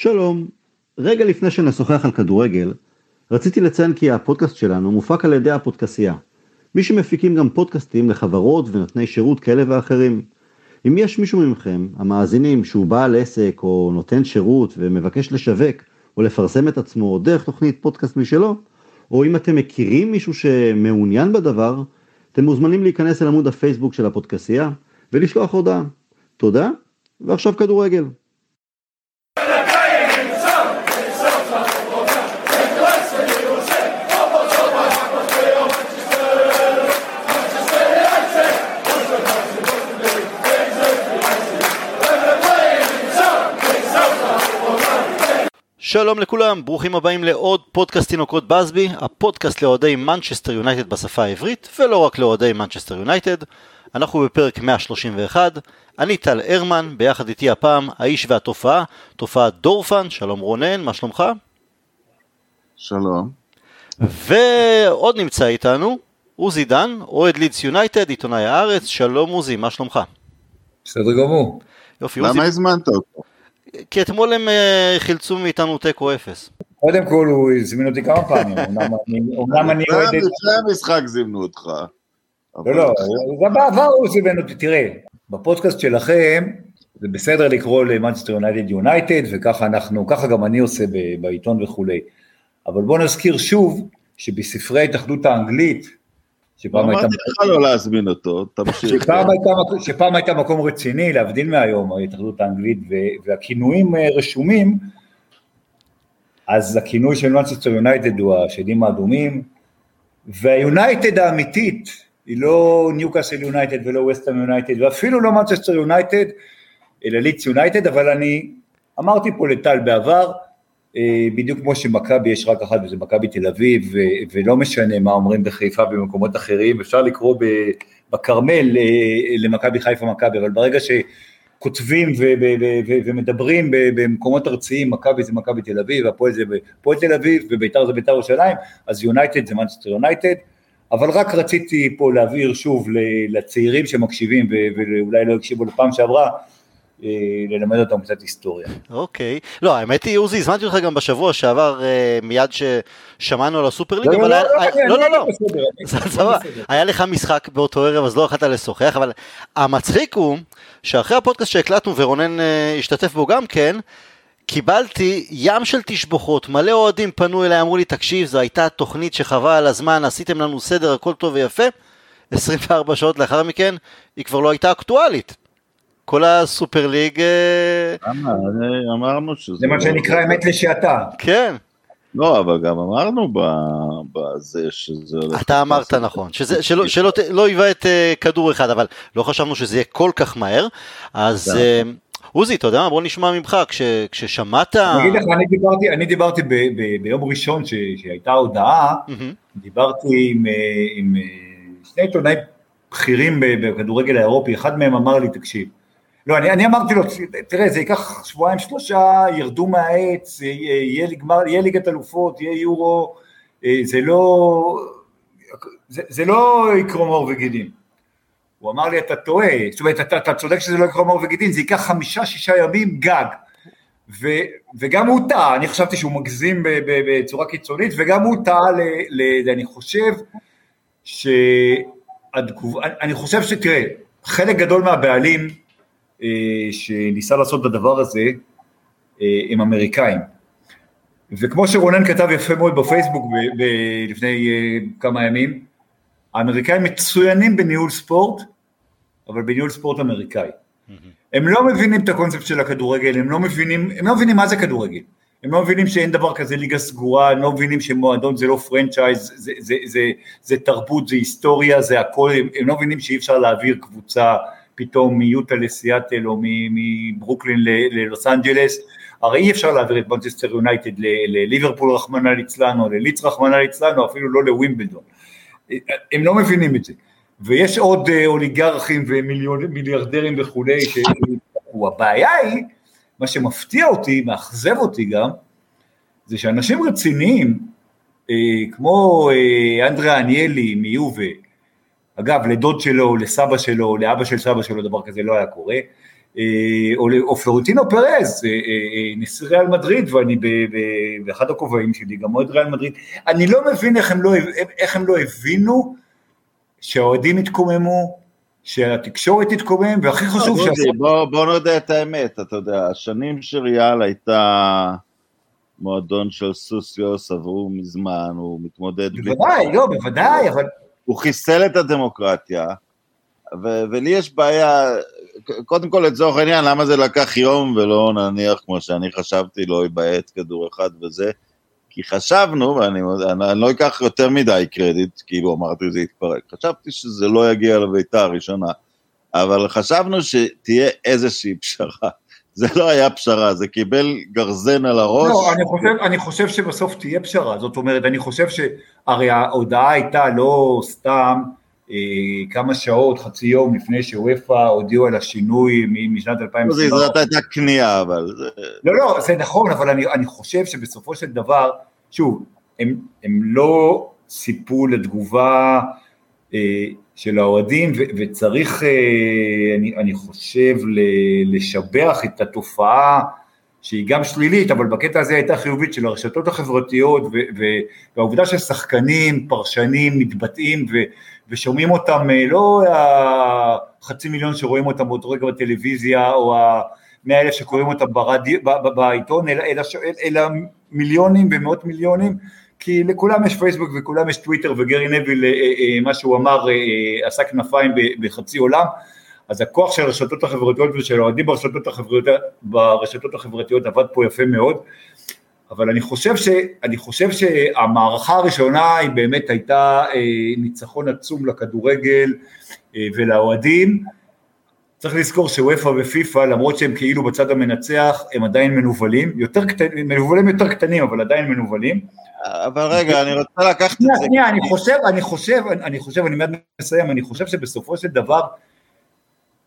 שלום, רגע לפני שנשוחח על כדורגל, רציתי לציין כי הפודקאסט שלנו מופק על ידי הפודקסייה. מי שמפיקים גם פודקאסטים לחברות ונותני שירות כאלה ואחרים. אם יש מישהו מכם, המאזינים, שהוא בעל עסק או נותן שירות ומבקש לשווק או לפרסם את עצמו דרך תוכנית פודקאסט משלו, או אם אתם מכירים מישהו שמעוניין בדבר, אתם מוזמנים להיכנס אל עמוד הפייסבוק של הפודקסייה ולשלוח הודעה. תודה, ועכשיו כדורגל. שלום לכולם, ברוכים הבאים לעוד פודקאסט תינוקות באזבי, הפודקאסט לאוהדי מנצ'סטר יונייטד בשפה העברית, ולא רק לאוהדי מנצ'סטר יונייטד. אנחנו בפרק 131, אני טל הרמן, ביחד איתי הפעם האיש והתופעה, תופעת דורפן, שלום רונן, מה שלומך? שלום. ועוד נמצא איתנו, עוזי דן, אוהד לידס יונייטד, עיתונאי הארץ, שלום עוזי, מה שלומך? בסדר גמור. יופי, למה הזמנת אותו? כי אתמול הם אה, חילצו מאיתנו תיקו אפס. קודם כל הוא הזמין אותי כמה פעמים, אומנם אני אוהד... לפני המשחק זימנו אותך. לא, לא, גם בעבר הוא זימן אותי, תראה, בפודקאסט שלכם זה בסדר לקרוא למנצ'סטר יונייטד יונייטד, וככה אנחנו, ככה גם אני עושה בעיתון וכולי. אבל בוא נזכיר שוב, שבספרי ההתאחדות האנגלית, שפעם הייתה... אמרתי לך לא להזמין אותו, תמשיך. שפעם הייתה מקום רציני, להבדיל מהיום, ההתאחדות האנגלית, והכינויים אה, רשומים, אז הכינוי של מנצ'סטר יונייטד הוא השדים האדומים, והיונייטד האמיתית, היא לא ניוקאסל יונייטד ולא ווסטהאם יונייטד, ואפילו לא מנצ'סטר יונייטד, אלא לידס יונייטד, אבל אני אמרתי פה לטל בעבר, בדיוק כמו שמכבי יש רק אחת וזה מכבי תל אביב ולא משנה מה אומרים בחיפה ובמקומות אחרים, אפשר לקרוא בכרמל אה, למכבי חיפה מכבי, אבל ברגע שכותבים ומדברים במקומות ארציים, מכבי זה מכבי תל אביב, הפועל זה הפועל תל אביב וביתר זה ביתר ירושלים, אז יונייטד זה מנצ'סטר יונייטד, אבל רק רציתי פה להבהיר שוב לצעירים שמקשיבים ואולי לא הקשיבו לפעם שעברה, אה, ללמד אותם קצת היסטוריה. אוקיי. לא, האמת היא, עוזי, הזמנתי אותך גם בשבוע שעבר, אה, מיד ששמענו על הסופר ליג, לא, אבל... לא, לא, לא, לא, היה לך משחק באותו ערב, אז לא יכולת לשוחח, אבל המצחיק הוא, שאחרי הפודקאסט שהקלטנו, ורונן אה, השתתף בו גם כן, קיבלתי ים של תשבוכות, מלא אוהדים פנו אליי, אמרו לי, תקשיב, זו הייתה תוכנית שחבל על הזמן, עשיתם לנו סדר, הכל טוב ויפה. 24 שעות לאחר מכן, היא כבר לא הייתה אקטואלית. כל הסופר ליג... אה, אמרנו שזה... זה מה לא שנקרא אמת לשעתה. כן. לא, אבל גם אמרנו בזה שזה... אתה אמרת נכון, שזה, שלא, שלא לא היווה את uh, כדור אחד, אבל לא חשבנו שזה יהיה כל כך מהר, אז uh, עוזי, אתה יודע מה, בוא נשמע ממך, כש, כששמעת... אני אגיד לך, אני דיברתי, אני דיברתי ב, ב, ביום ראשון ש, שהייתה הודעה, mm-hmm. דיברתי עם, עם שני עיתונאים בכירים בכדורגל האירופי, אחד מהם אמר לי, תקשיב, לא, אני, אני אמרתי לו, תראה, זה ייקח שבועיים שלושה, ירדו מהעץ, יהיה, יהיה, יהיה ליגת אלופות, יהיה יורו, אה, זה לא, זה, זה לא יקרום עור וגידים. הוא אמר לי, אתה טועה, זאת אומרת, אתה, אתה צודק שזה לא יקרום עור וגידים, זה ייקח חמישה, שישה ימים גג. ו, וגם הוא טעה, אני חשבתי שהוא מגזים בצורה קיצונית, וגם הוא טעה, אני חושב שהתגובה, אני חושב שתראה, חלק גדול מהבעלים, שניסה לעשות את הדבר הזה אה, הם אמריקאים. וכמו שרונן כתב יפה מאוד בפייסבוק ב- ב- לפני אה, כמה ימים, האמריקאים מצוינים בניהול ספורט, אבל בניהול ספורט אמריקאי. הם לא מבינים את הקונספט של הכדורגל, הם לא מבינים, הם לא מבינים מה זה כדורגל. הם לא מבינים שאין דבר כזה ליגה סגורה, הם לא מבינים שמועדון זה לא franchise, זה, זה, זה, זה, זה תרבות, זה היסטוריה, זה הכל, הם, הם לא מבינים שאי אפשר להעביר קבוצה פתאום מיוטה לסיאטל או מברוקלין ללוס אנג'לס, הרי אי אפשר להעביר את מנצ'סטר יונייטד לליברפול רחמנא ליצלן או ללידס רחמנא ליצלן או אפילו לא לווימבלדון, הם לא מבינים את זה, ויש עוד אה, אוליגרכים ומיליארדרים וכולי, הבעיה היא, מה שמפתיע אותי, מאכזב אותי גם, זה שאנשים רציניים, אה, כמו אה, אנדראה אניילי מיובה, אגב, לדוד שלו, לסבא שלו, לאבא של סבא שלו, דבר כזה לא היה קורה. או, או פלורנטינו פרז, נשיא ריאל מדריד, ואני באחד הכובעים שלי גם אוהד ריאל מדריד, אני לא מבין איך הם לא, איך הם לא הבינו שהאוהדים התקוממו, שהתקשורת תתקומם, והכי חשוב... ש... בוא, בוא נודה את האמת, אתה יודע, השנים שריאל הייתה מועדון של סוסיוס עברו מזמן, הוא מתמודד... בוודאי. לא, בוודאי, אבל... הוא חיסל את הדמוקרטיה, ו- ולי יש בעיה, קודם כל לצורך העניין, למה זה לקח יום ולא נניח כמו שאני חשבתי, לא ייבעט כדור אחד וזה, כי חשבנו, ואני אני, אני לא אקח יותר מדי קרדיט, כאילו אמרתי זה יתפרק, חשבתי שזה לא יגיע לביתה הראשונה, אבל חשבנו שתהיה איזושהי פשרה. זה לא היה פשרה, זה קיבל גרזן על הראש. לא, אני חושב, אני חושב שבסוף תהיה פשרה, זאת אומרת, אני חושב שהרי ההודעה הייתה לא סתם אה, כמה שעות, חצי יום לפני שוופא הודיעו על השינוי משנת 2020. זאת הייתה כניעה, אבל... לא, לא, זה נכון, אבל אני, אני חושב שבסופו של דבר, שוב, הם, הם לא ציפו לתגובה אה, של האוהדים, ו, וצריך, אה, אני, אני חושב, לשבח את התופעה שהיא גם שלילית, אבל בקטע הזה הייתה חיובית של הרשתות החברתיות, ו, והעובדה ששחקנים, פרשנים, מתבטאים, ו, ושומעים אותם, אה, לא החצי מיליון שרואים אותם באותו רגע בטלוויזיה, או המאה אלף שקוראים אותם ברדיו, בעיתון, אלא, אלא, אלא מיליונים ומאות מיליונים, כי לכולם יש פייסבוק וכולם יש טוויטר וגרי נביל, אה, אה, מה שהוא אמר, עשה כנפיים בחצי עולם, אז הכוח של הרשתות החברתיות ושל האוהדים ברשתות ברשתות החברתיות עבד פה יפה מאוד, אבל אני חושב, ש, אני חושב שהמערכה הראשונה היא באמת הייתה אה, ניצחון עצום לכדורגל אה, ולאוהדים. צריך לזכור שוופא ופיפ"א, למרות שהם כאילו בצד המנצח, הם עדיין מנוולים, יותר קטנים, מנוולים יותר קטנים, אבל עדיין מנוולים. אבל רגע, אני רוצה לקחת את זה. שנייה, אני חושב, אני חושב, אני חושב, אני מיד מסיים, אני חושב שבסופו של דבר,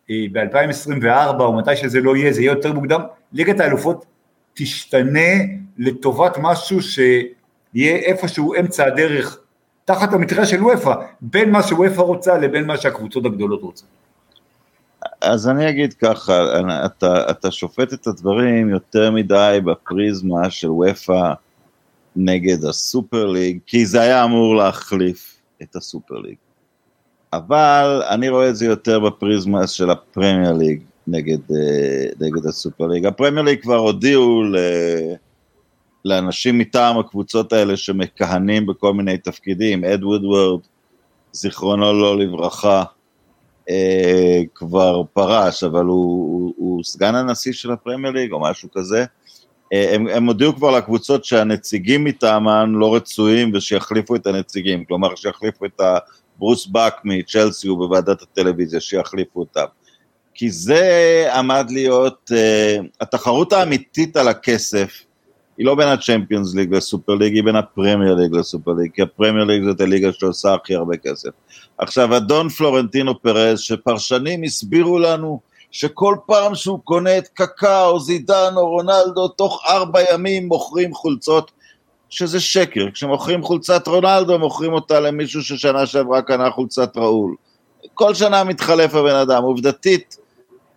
אה, ב-2024, או מתי שזה לא יהיה, זה יהיה יותר מוקדם, ליגת האלופות תשתנה לטובת משהו שיהיה איפשהו אמצע הדרך, תחת המטריה של וופא, בין מה שוופא רוצה לבין מה שהקבוצות הגדולות רוצות. אז אני אגיד ככה, אתה, אתה שופט את הדברים יותר מדי בפריזמה של וופא נגד הסופר ליג, כי זה היה אמור להחליף את הסופר ליג. אבל אני רואה את זה יותר בפריזמה של הפרמייר ליג. נגד, אה, נגד הסופר ליג. הפרמייר ליג כבר הודיעו ל... לאנשים מטעם הקבוצות האלה שמכהנים בכל מיני תפקידים, אד וודוורד, זיכרונו לא לברכה, אה, כבר פרש, אבל הוא, הוא, הוא סגן הנשיא של הפרמייר ליג או משהו כזה. אה, הם, הם הודיעו כבר לקבוצות שהנציגים מטעמן לא רצויים ושיחליפו את הנציגים, כלומר שיחליפו את הברוס באק מצ'לסי ובוועדת הטלוויזיה, שיחליפו אותם. כי זה עמד להיות, uh, התחרות האמיתית על הכסף, היא לא בין הצ'מפיונס ליג לסופר ליג, היא בין הפרמייר ליג לסופר ליג, כי הפרמייר ליג זאת הליגה שעושה הכי הרבה כסף. עכשיו, אדון פלורנטינו פרז, שפרשנים הסבירו לנו שכל פעם שהוא קונה את קקאו, זידן או רונלדו, תוך ארבע ימים מוכרים חולצות, שזה שקר. כשמוכרים חולצת רונלדו, מוכרים אותה למישהו ששנה שעברה קנה חולצת ראול. כל שנה מתחלף הבן אדם. עובדתית,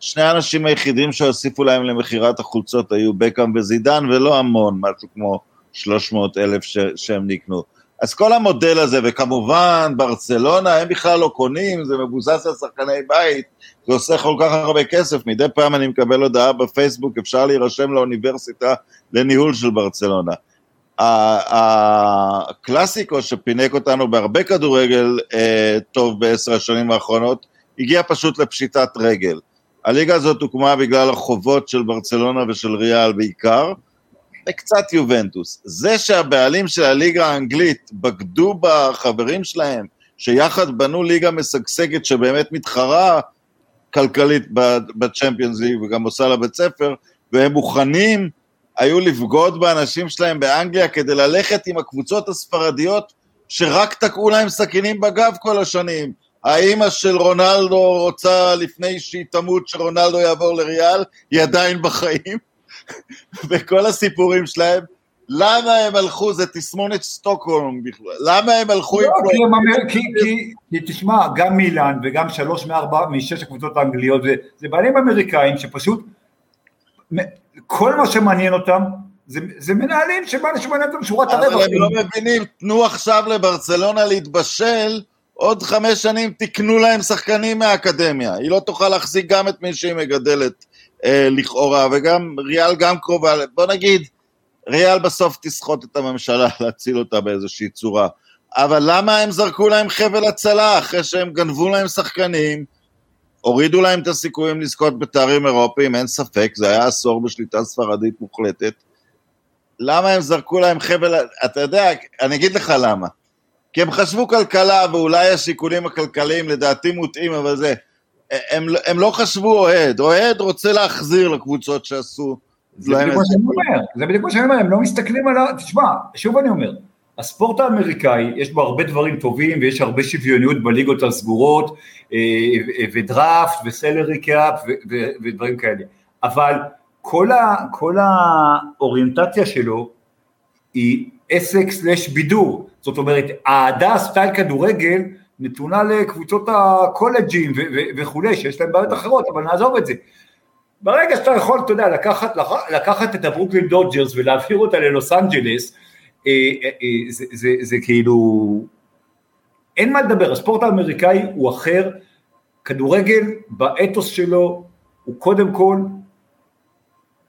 שני האנשים היחידים שהוסיפו להם למכירת החולצות היו בקאם וזידן, ולא המון, משהו כמו 300 אלף ש- שהם נקנו. אז כל המודל הזה, וכמובן ברצלונה, הם בכלל לא קונים, זה מבוסס על שחקני בית, זה עושה כל כך הרבה כסף, מדי פעם אני מקבל הודעה בפייסבוק, אפשר להירשם לאוניברסיטה לניהול של ברצלונה. הקלאסיקו שפינק אותנו בהרבה כדורגל אה, טוב בעשר השנים האחרונות, הגיע פשוט לפשיטת רגל. הליגה הזאת הוקמה בגלל החובות של ברצלונה ושל ריאל בעיקר, וקצת יובנטוס. זה שהבעלים של הליגה האנגלית בגדו בחברים שלהם, שיחד בנו ליגה משגשגת שבאמת מתחרה כלכלית בצ'מפיונס ליג וגם עושה לה בית ספר, והם מוכנים היו לבגוד באנשים שלהם באנגליה כדי ללכת עם הקבוצות הספרדיות שרק תקעו להם סכינים בגב כל השנים. האימא של רונלדו רוצה לפני שהיא תמות שרונלדו יעבור לריאל, היא עדיין בחיים. וכל הסיפורים שלהם, למה הם הלכו, זה תסמונת סטוקהולם בכלל, למה הם הלכו לא, עם... אמר- כי, כי, כי תשמע, גם מילאן וגם שלוש מארבע, משש הקבוצות האנגליות, זה, זה בעלים אמריקאים שפשוט, כל מה שמעניין אותם, זה, זה מנהלים שמעניין אותם שורת אבל הרווח. הם לא מבינים, תנו עכשיו לברצלונה להתבשל, עוד חמש שנים תקנו להם שחקנים מהאקדמיה. היא לא תוכל להחזיק גם את מי שהיא מגדלת אה, לכאורה, וגם ריאל גם קרובה, בוא נגיד, ריאל בסוף תסחוט את הממשלה להציל אותה באיזושהי צורה. אבל למה הם זרקו להם חבל הצלה אחרי שהם גנבו להם שחקנים, הורידו להם את הסיכויים לזכות בתארים אירופיים, אין ספק, זה היה עשור בשליטה ספרדית מוחלטת. למה הם זרקו להם חבל, אתה יודע, אני אגיד לך למה. כי הם חשבו כלכלה, ואולי השיקולים הכלכליים לדעתי מוטעים, אבל זה, הם, הם לא חשבו אוהד, אוהד רוצה להחזיר לקבוצות שעשו. זה בדיוק מה את שאני אומר, זה בדיוק מה שאני אומר, הם לא מסתכלים על ה... תשמע, שוב אני אומר, הספורט האמריקאי, יש בו הרבה דברים טובים ויש הרבה שוויוניות בליגות הסגורות, אה, אה, ודראפט ו salary cap ודברים כאלה, אבל כל, ה, כל האוריינטציה שלו היא עסק slash בידור, זאת אומרת, אהדה סטייל כדורגל נתונה לקבוצות הקולג'ים ו- ו- וכולי, שיש להם בעיות אחרות, אבל נעזוב את זה. ברגע שאתה יכול, אתה יודע, לקחת, לקחת את הברוקלין דודג'רס ולהעביר אותה ללוס אנג'לס, אה, אה, אה, זה, זה, זה כאילו, אין מה לדבר, הספורט האמריקאי הוא אחר, כדורגל באתוס שלו הוא קודם כל,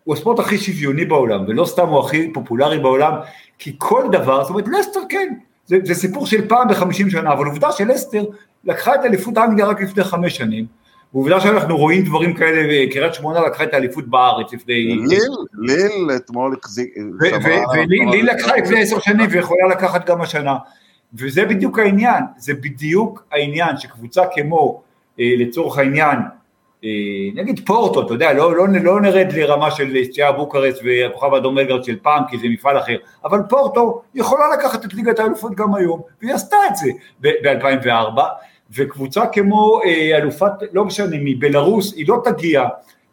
הוא הספורט הכי שוויוני בעולם, ולא סתם הוא הכי פופולרי בעולם, כי כל דבר, זאת אומרת לסטר כן, זה, זה סיפור של פעם בחמישים שנה, אבל עובדה שלסטר לקחה את אליפות אנגליה רק לפני חמש שנים, ועובדה שאנחנו רואים דברים כאלה, וקריית שמונה לקחה את האליפות בארץ לפני... ליל, ליל אתמול החזיק... ו- שמרה ו- על ולי לי המקום לקחה לפני עשר שנים ויכולה לקחת גם השנה. וזה בדיוק העניין, זה בדיוק העניין שקבוצה כמו, אה, לצורך העניין, נגיד פורטו, אתה יודע, לא, לא, לא נרד לרמה של סטייה בוקרסט והכוכב האדום מלגרד של פעם, כי זה מפעל אחר, אבל פורטו יכולה לקחת את ליגת האלופות גם היום, והיא עשתה את זה ב-2004, וקבוצה כמו אה, אלופת, לא משנה, מבלארוס, היא לא תגיע, אה,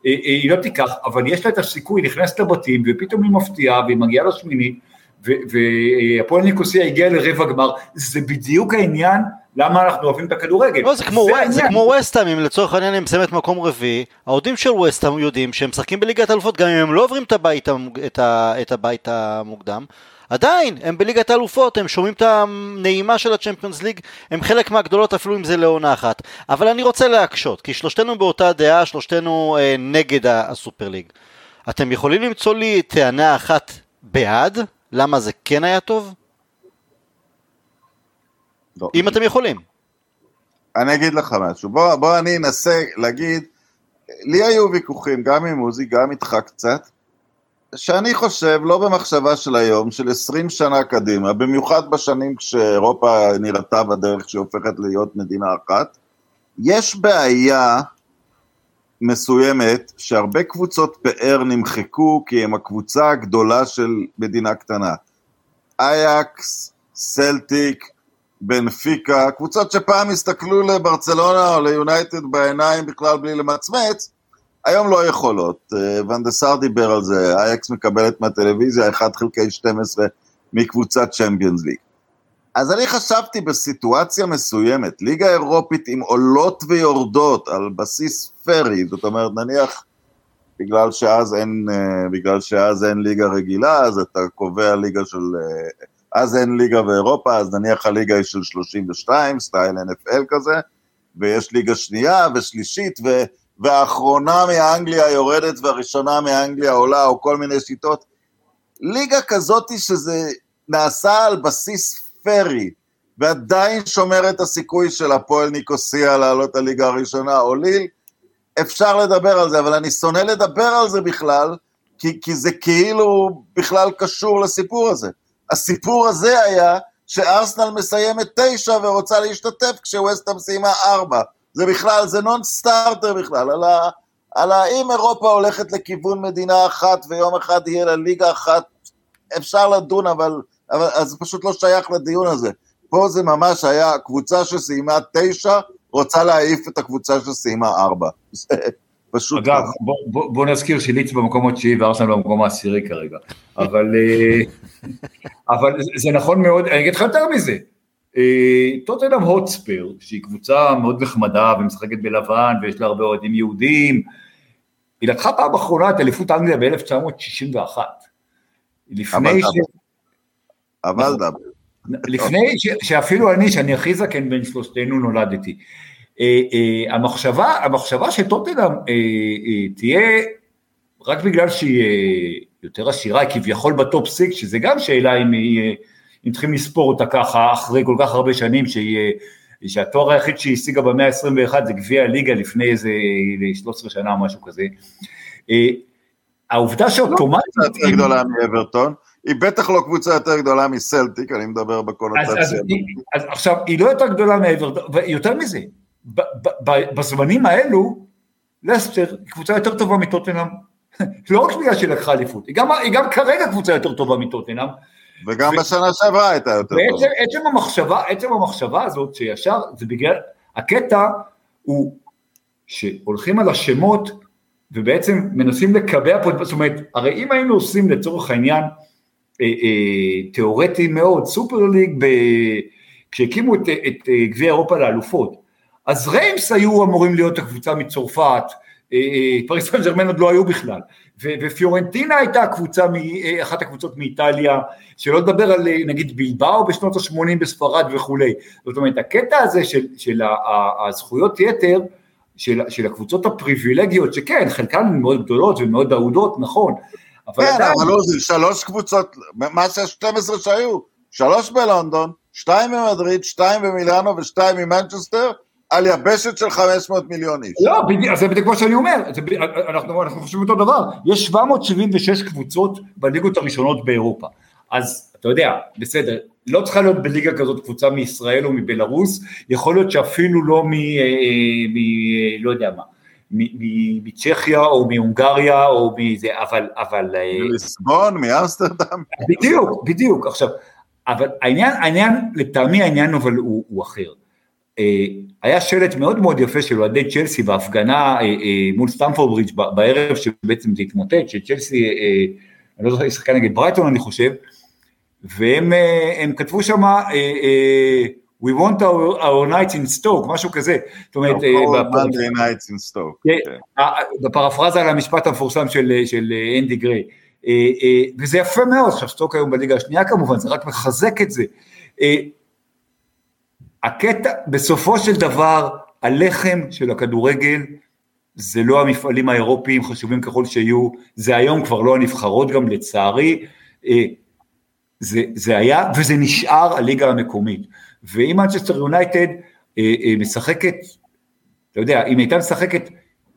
אה, היא לא תיקח, אבל יש לה את הסיכוי, נכנסת לבתים, ופתאום היא מפתיעה, והיא מגיעה לשמינית, והפועל ניקוסיה הגיעה לרבע גמר, זה בדיוק העניין למה אנחנו אוהבים את הכדורגל. לא, זה כמו, זה העניין. כמו וסטהאם, אם לצורך העניין הם מסיימת מקום רביעי, האוהדים של וסטהאם יודעים שהם משחקים בליגת האלופות, גם אם הם לא עוברים את הבית. את, ה... את הבית המוקדם, עדיין, הם בליגת האלופות, הם שומעים את הנעימה של הצ'מפיונס ליג, הם חלק מהגדולות אפילו אם זה לעונה אחת. אבל אני רוצה להקשות, כי שלושתנו באותה דעה, שלושתנו אה, נגד הסופר ליג. אתם יכולים למצוא לי טענה אחת בעד? למה זה כן היה טוב? לא. אם אתם יכולים. אני אגיד לך משהו, בוא, בוא אני אנסה להגיד, לי היו ויכוחים גם עם עוזי, גם איתך קצת, שאני חושב, לא במחשבה של היום, של 20 שנה קדימה, במיוחד בשנים כשאירופה נראתה בדרך שהיא הופכת להיות מדינה אחת, יש בעיה מסוימת שהרבה קבוצות פאר נמחקו כי הם הקבוצה הגדולה של מדינה קטנה. אייקס, סלטיק, בנפיקה, קבוצות שפעם הסתכלו לברצלונה או ליונייטד בעיניים בכלל בלי למצמץ, היום לא יכולות. אה, ון דר סאר דיבר על זה, אייקס מקבלת מהטלוויזיה 1 חלקי 12 מקבוצת צ'מפיונס ליג. אז אני חשבתי בסיטואציה מסוימת, ליגה אירופית עם עולות ויורדות על בסיס פרי, זאת אומרת נניח בגלל שאז אין, אה, בגלל שאז אין ליגה רגילה, אז אתה קובע ליגה של, אה, אז אין ליגה באירופה, אז נניח הליגה היא של 32, סטייל NFL כזה, ויש ליגה שנייה ושלישית, ו, והאחרונה מאנגליה יורדת והראשונה מאנגליה עולה, או כל מיני שיטות. ליגה כזאת שזה נעשה על בסיס פרי, ועדיין שומר את הסיכוי של הפועל ניקוסיה לעלות לליגה הראשונה או ליל, אפשר לדבר על זה, אבל אני שונא לדבר על זה בכלל, כי, כי זה כאילו בכלל קשור לסיפור הזה. הסיפור הזה היה שארסנל מסיימת תשע ורוצה להשתתף כשווסטהאם סיימה ארבע. זה בכלל, זה נון סטארטר בכלל, על, ה, על האם אירופה הולכת לכיוון מדינה אחת ויום אחד יהיה לה ליגה אחת, אפשר לדון, אבל, אבל אז זה פשוט לא שייך לדיון הזה. פה זה ממש היה קבוצה שסיימה תשע, רוצה להעיף את הקבוצה שסיימה ארבע. פשוט אגב, בוא, בוא, בוא נזכיר שליץ במקום התשיעי וארסנל במקום העשירי כרגע, אבל, אה, אבל זה נכון מאוד, אני אגיד לך יותר מזה, אה, טוטנאם הוטספר, שהיא קבוצה מאוד נחמדה ומשחקת בלבן ויש לה הרבה אוהדים יהודים, היא לקחה פעם אחרונה את אליפות אנגליה ב-1961. לפני ש... אבל נכון. דאבל. לפני שאפילו אני, שאני הכי זקן בין שלושתנו, נולדתי. אה, אה, המחשבה, המחשבה שטוטנאם אה, תהיה, רק בגלל שהיא יותר עשירה, כביכול ב top six, שזה גם שאלה אם, היא, אם צריכים לספור אותה ככה, אחרי כל כך הרבה שנים, שהיא... שהתואר היחיד שהיא השיגה במאה ה-21 זה גביע הליגה לפני איזה 13 שנה או משהו כזה. העובדה שאוטומטית... לא קבוצה יותר גדולה מאברטון, היא בטח לא קבוצה יותר גדולה מסלטיק, אני מדבר בקונוטציה. אז עכשיו, היא לא יותר גדולה מאברטון, ויותר מזה, בזמנים האלו, לסטר היא קבוצה יותר טובה מטוטנאם, לא רק בגלל שהיא לקחה אליפות, היא גם כרגע קבוצה יותר טובה מטוטנאם, וגם בשנה שעברה הייתה יותר טובה. עצם המחשבה, עצם המחשבה הזאת שישר, זה בגלל, הקטע הוא שהולכים על השמות ובעצם מנסים לקבע פה, זאת אומרת, הרי אם היינו עושים לצורך העניין אה, אה, תיאורטי מאוד, סופר ליג, ב... כשהקימו את, את אה, גביע אירופה לאלופות, אז ריימס היו אמורים להיות הקבוצה מצרפת, אה, אה, פריס סן ג'רמן עוד לא היו בכלל, ופיורנטינה הייתה קבוצה, אה, אחת הקבוצות מאיטליה, שלא לדבר על נגיד בילבאו בשנות ה-80 בספרד וכולי, זאת אומרת הקטע הזה של, של הזכויות יתר, של, של הקבוצות הפריבילגיות, שכן, חלקן מאוד גדולות ומאוד אהודות, נכון, אבל כן, עדיין... אבל לא, זה שלוש קבוצות, מה זה ה-12 שהיו? שלוש בלונדון, שתיים במדריד, שתיים במילאנו ושתיים ממנצ'סטר, על יבשת של 500 מיליון איש. לא, בדיוק, זה בדיוק מה שאני אומר, זה, אנחנו, אנחנו חושבים אותו דבר, יש 776 קבוצות בליגות הראשונות באירופה, אז אתה יודע, בסדר, לא צריכה להיות בליגה כזאת קבוצה מישראל או מבלארוס, יכול להיות שאפילו לא מ... אה, אה, מ לא יודע מה, מצ'כיה או מהונגריה או מזה, אבל... אבל אה, מליסבון, מאמסטרדם. בדיוק, בדיוק. עכשיו, אבל העניין, העניין, לטעמי העניין אבל הוא, הוא אחר. אה, היה שלט מאוד מאוד יפה של אוהדי צ'לסי בהפגנה אה, מול סטמפורד ברידג' בערב שבעצם זה התמוטט, שצ'לסי, אני לא זוכר, היא שיחקה נגד ברייטון אני חושב, והם כתבו שם, We want our, our nights in stoke, משהו כזה. זאת אומרת. כן, בפרפרזה על המשפט המפורסם של אנדי גריי. וזה יפה מאוד, עכשיו סטוק היום בליגה השנייה כמובן, זה רק מחזק את זה. הקטע, בסופו של דבר, הלחם של הכדורגל זה לא המפעלים האירופיים, חשובים ככל שיהיו, זה היום כבר לא הנבחרות גם לצערי, זה, זה היה וזה נשאר הליגה המקומית. ואם מנצ'סטר יונייטד אה, אה, משחקת, אתה יודע, אם הייתה משחקת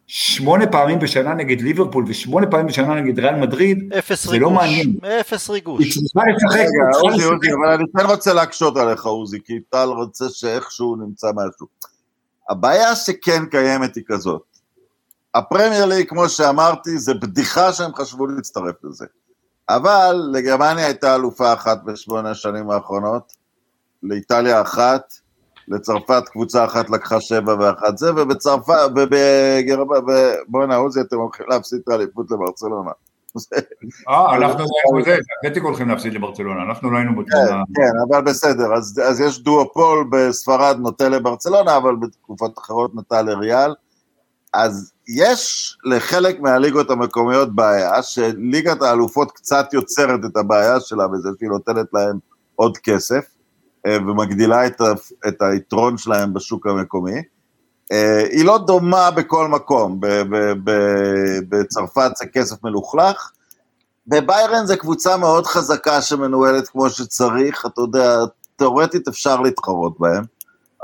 שמונה פעמים בשנה נגד ליברפול ושמונה פעמים בשנה נגד ריאל מדריד, זה לא מעניין. אפס ריגוש. היא צריכה לשחק. עוזי, עוזי, אבל אני כן רוצה להקשות עליך עוזי, כי טל רוצה שאיכשהו נמצא משהו. הבעיה שכן קיימת היא כזאת. הפרמייר ליג, כמו שאמרתי, זה בדיחה שהם חשבו להצטרף לזה. אבל לגרמניה הייתה אלופה אחת בשמונה השנים האחרונות, לאיטליה אחת, לצרפת קבוצה אחת לקחה שבע ואחת זה, ובצרפת, ובגרמניה, בואנה עוזי, אתם הולכים להפסיד את האליפות לברצלונה. אה, אנחנו לא זה, אתלטיקו הולכים להפסיד לברצלונה, אנחנו לא היינו בתמונה. כן, כן, אבל בסדר, אז יש דואופול בספרד נוטה לברצלונה, אבל בתקופות אחרות נוטה לריאל. אז יש לחלק מהליגות המקומיות בעיה, שליגת האלופות קצת יוצרת את הבעיה שלה בזה שהיא נותנת להם עוד כסף, ומגדילה את, ה, את היתרון שלהם בשוק המקומי. אה, היא לא דומה בכל מקום, בצרפת זה כסף מלוכלך, בביירן זה קבוצה מאוד חזקה שמנוהלת כמו שצריך, אתה יודע, תאורטית אפשר להתחרות בהם.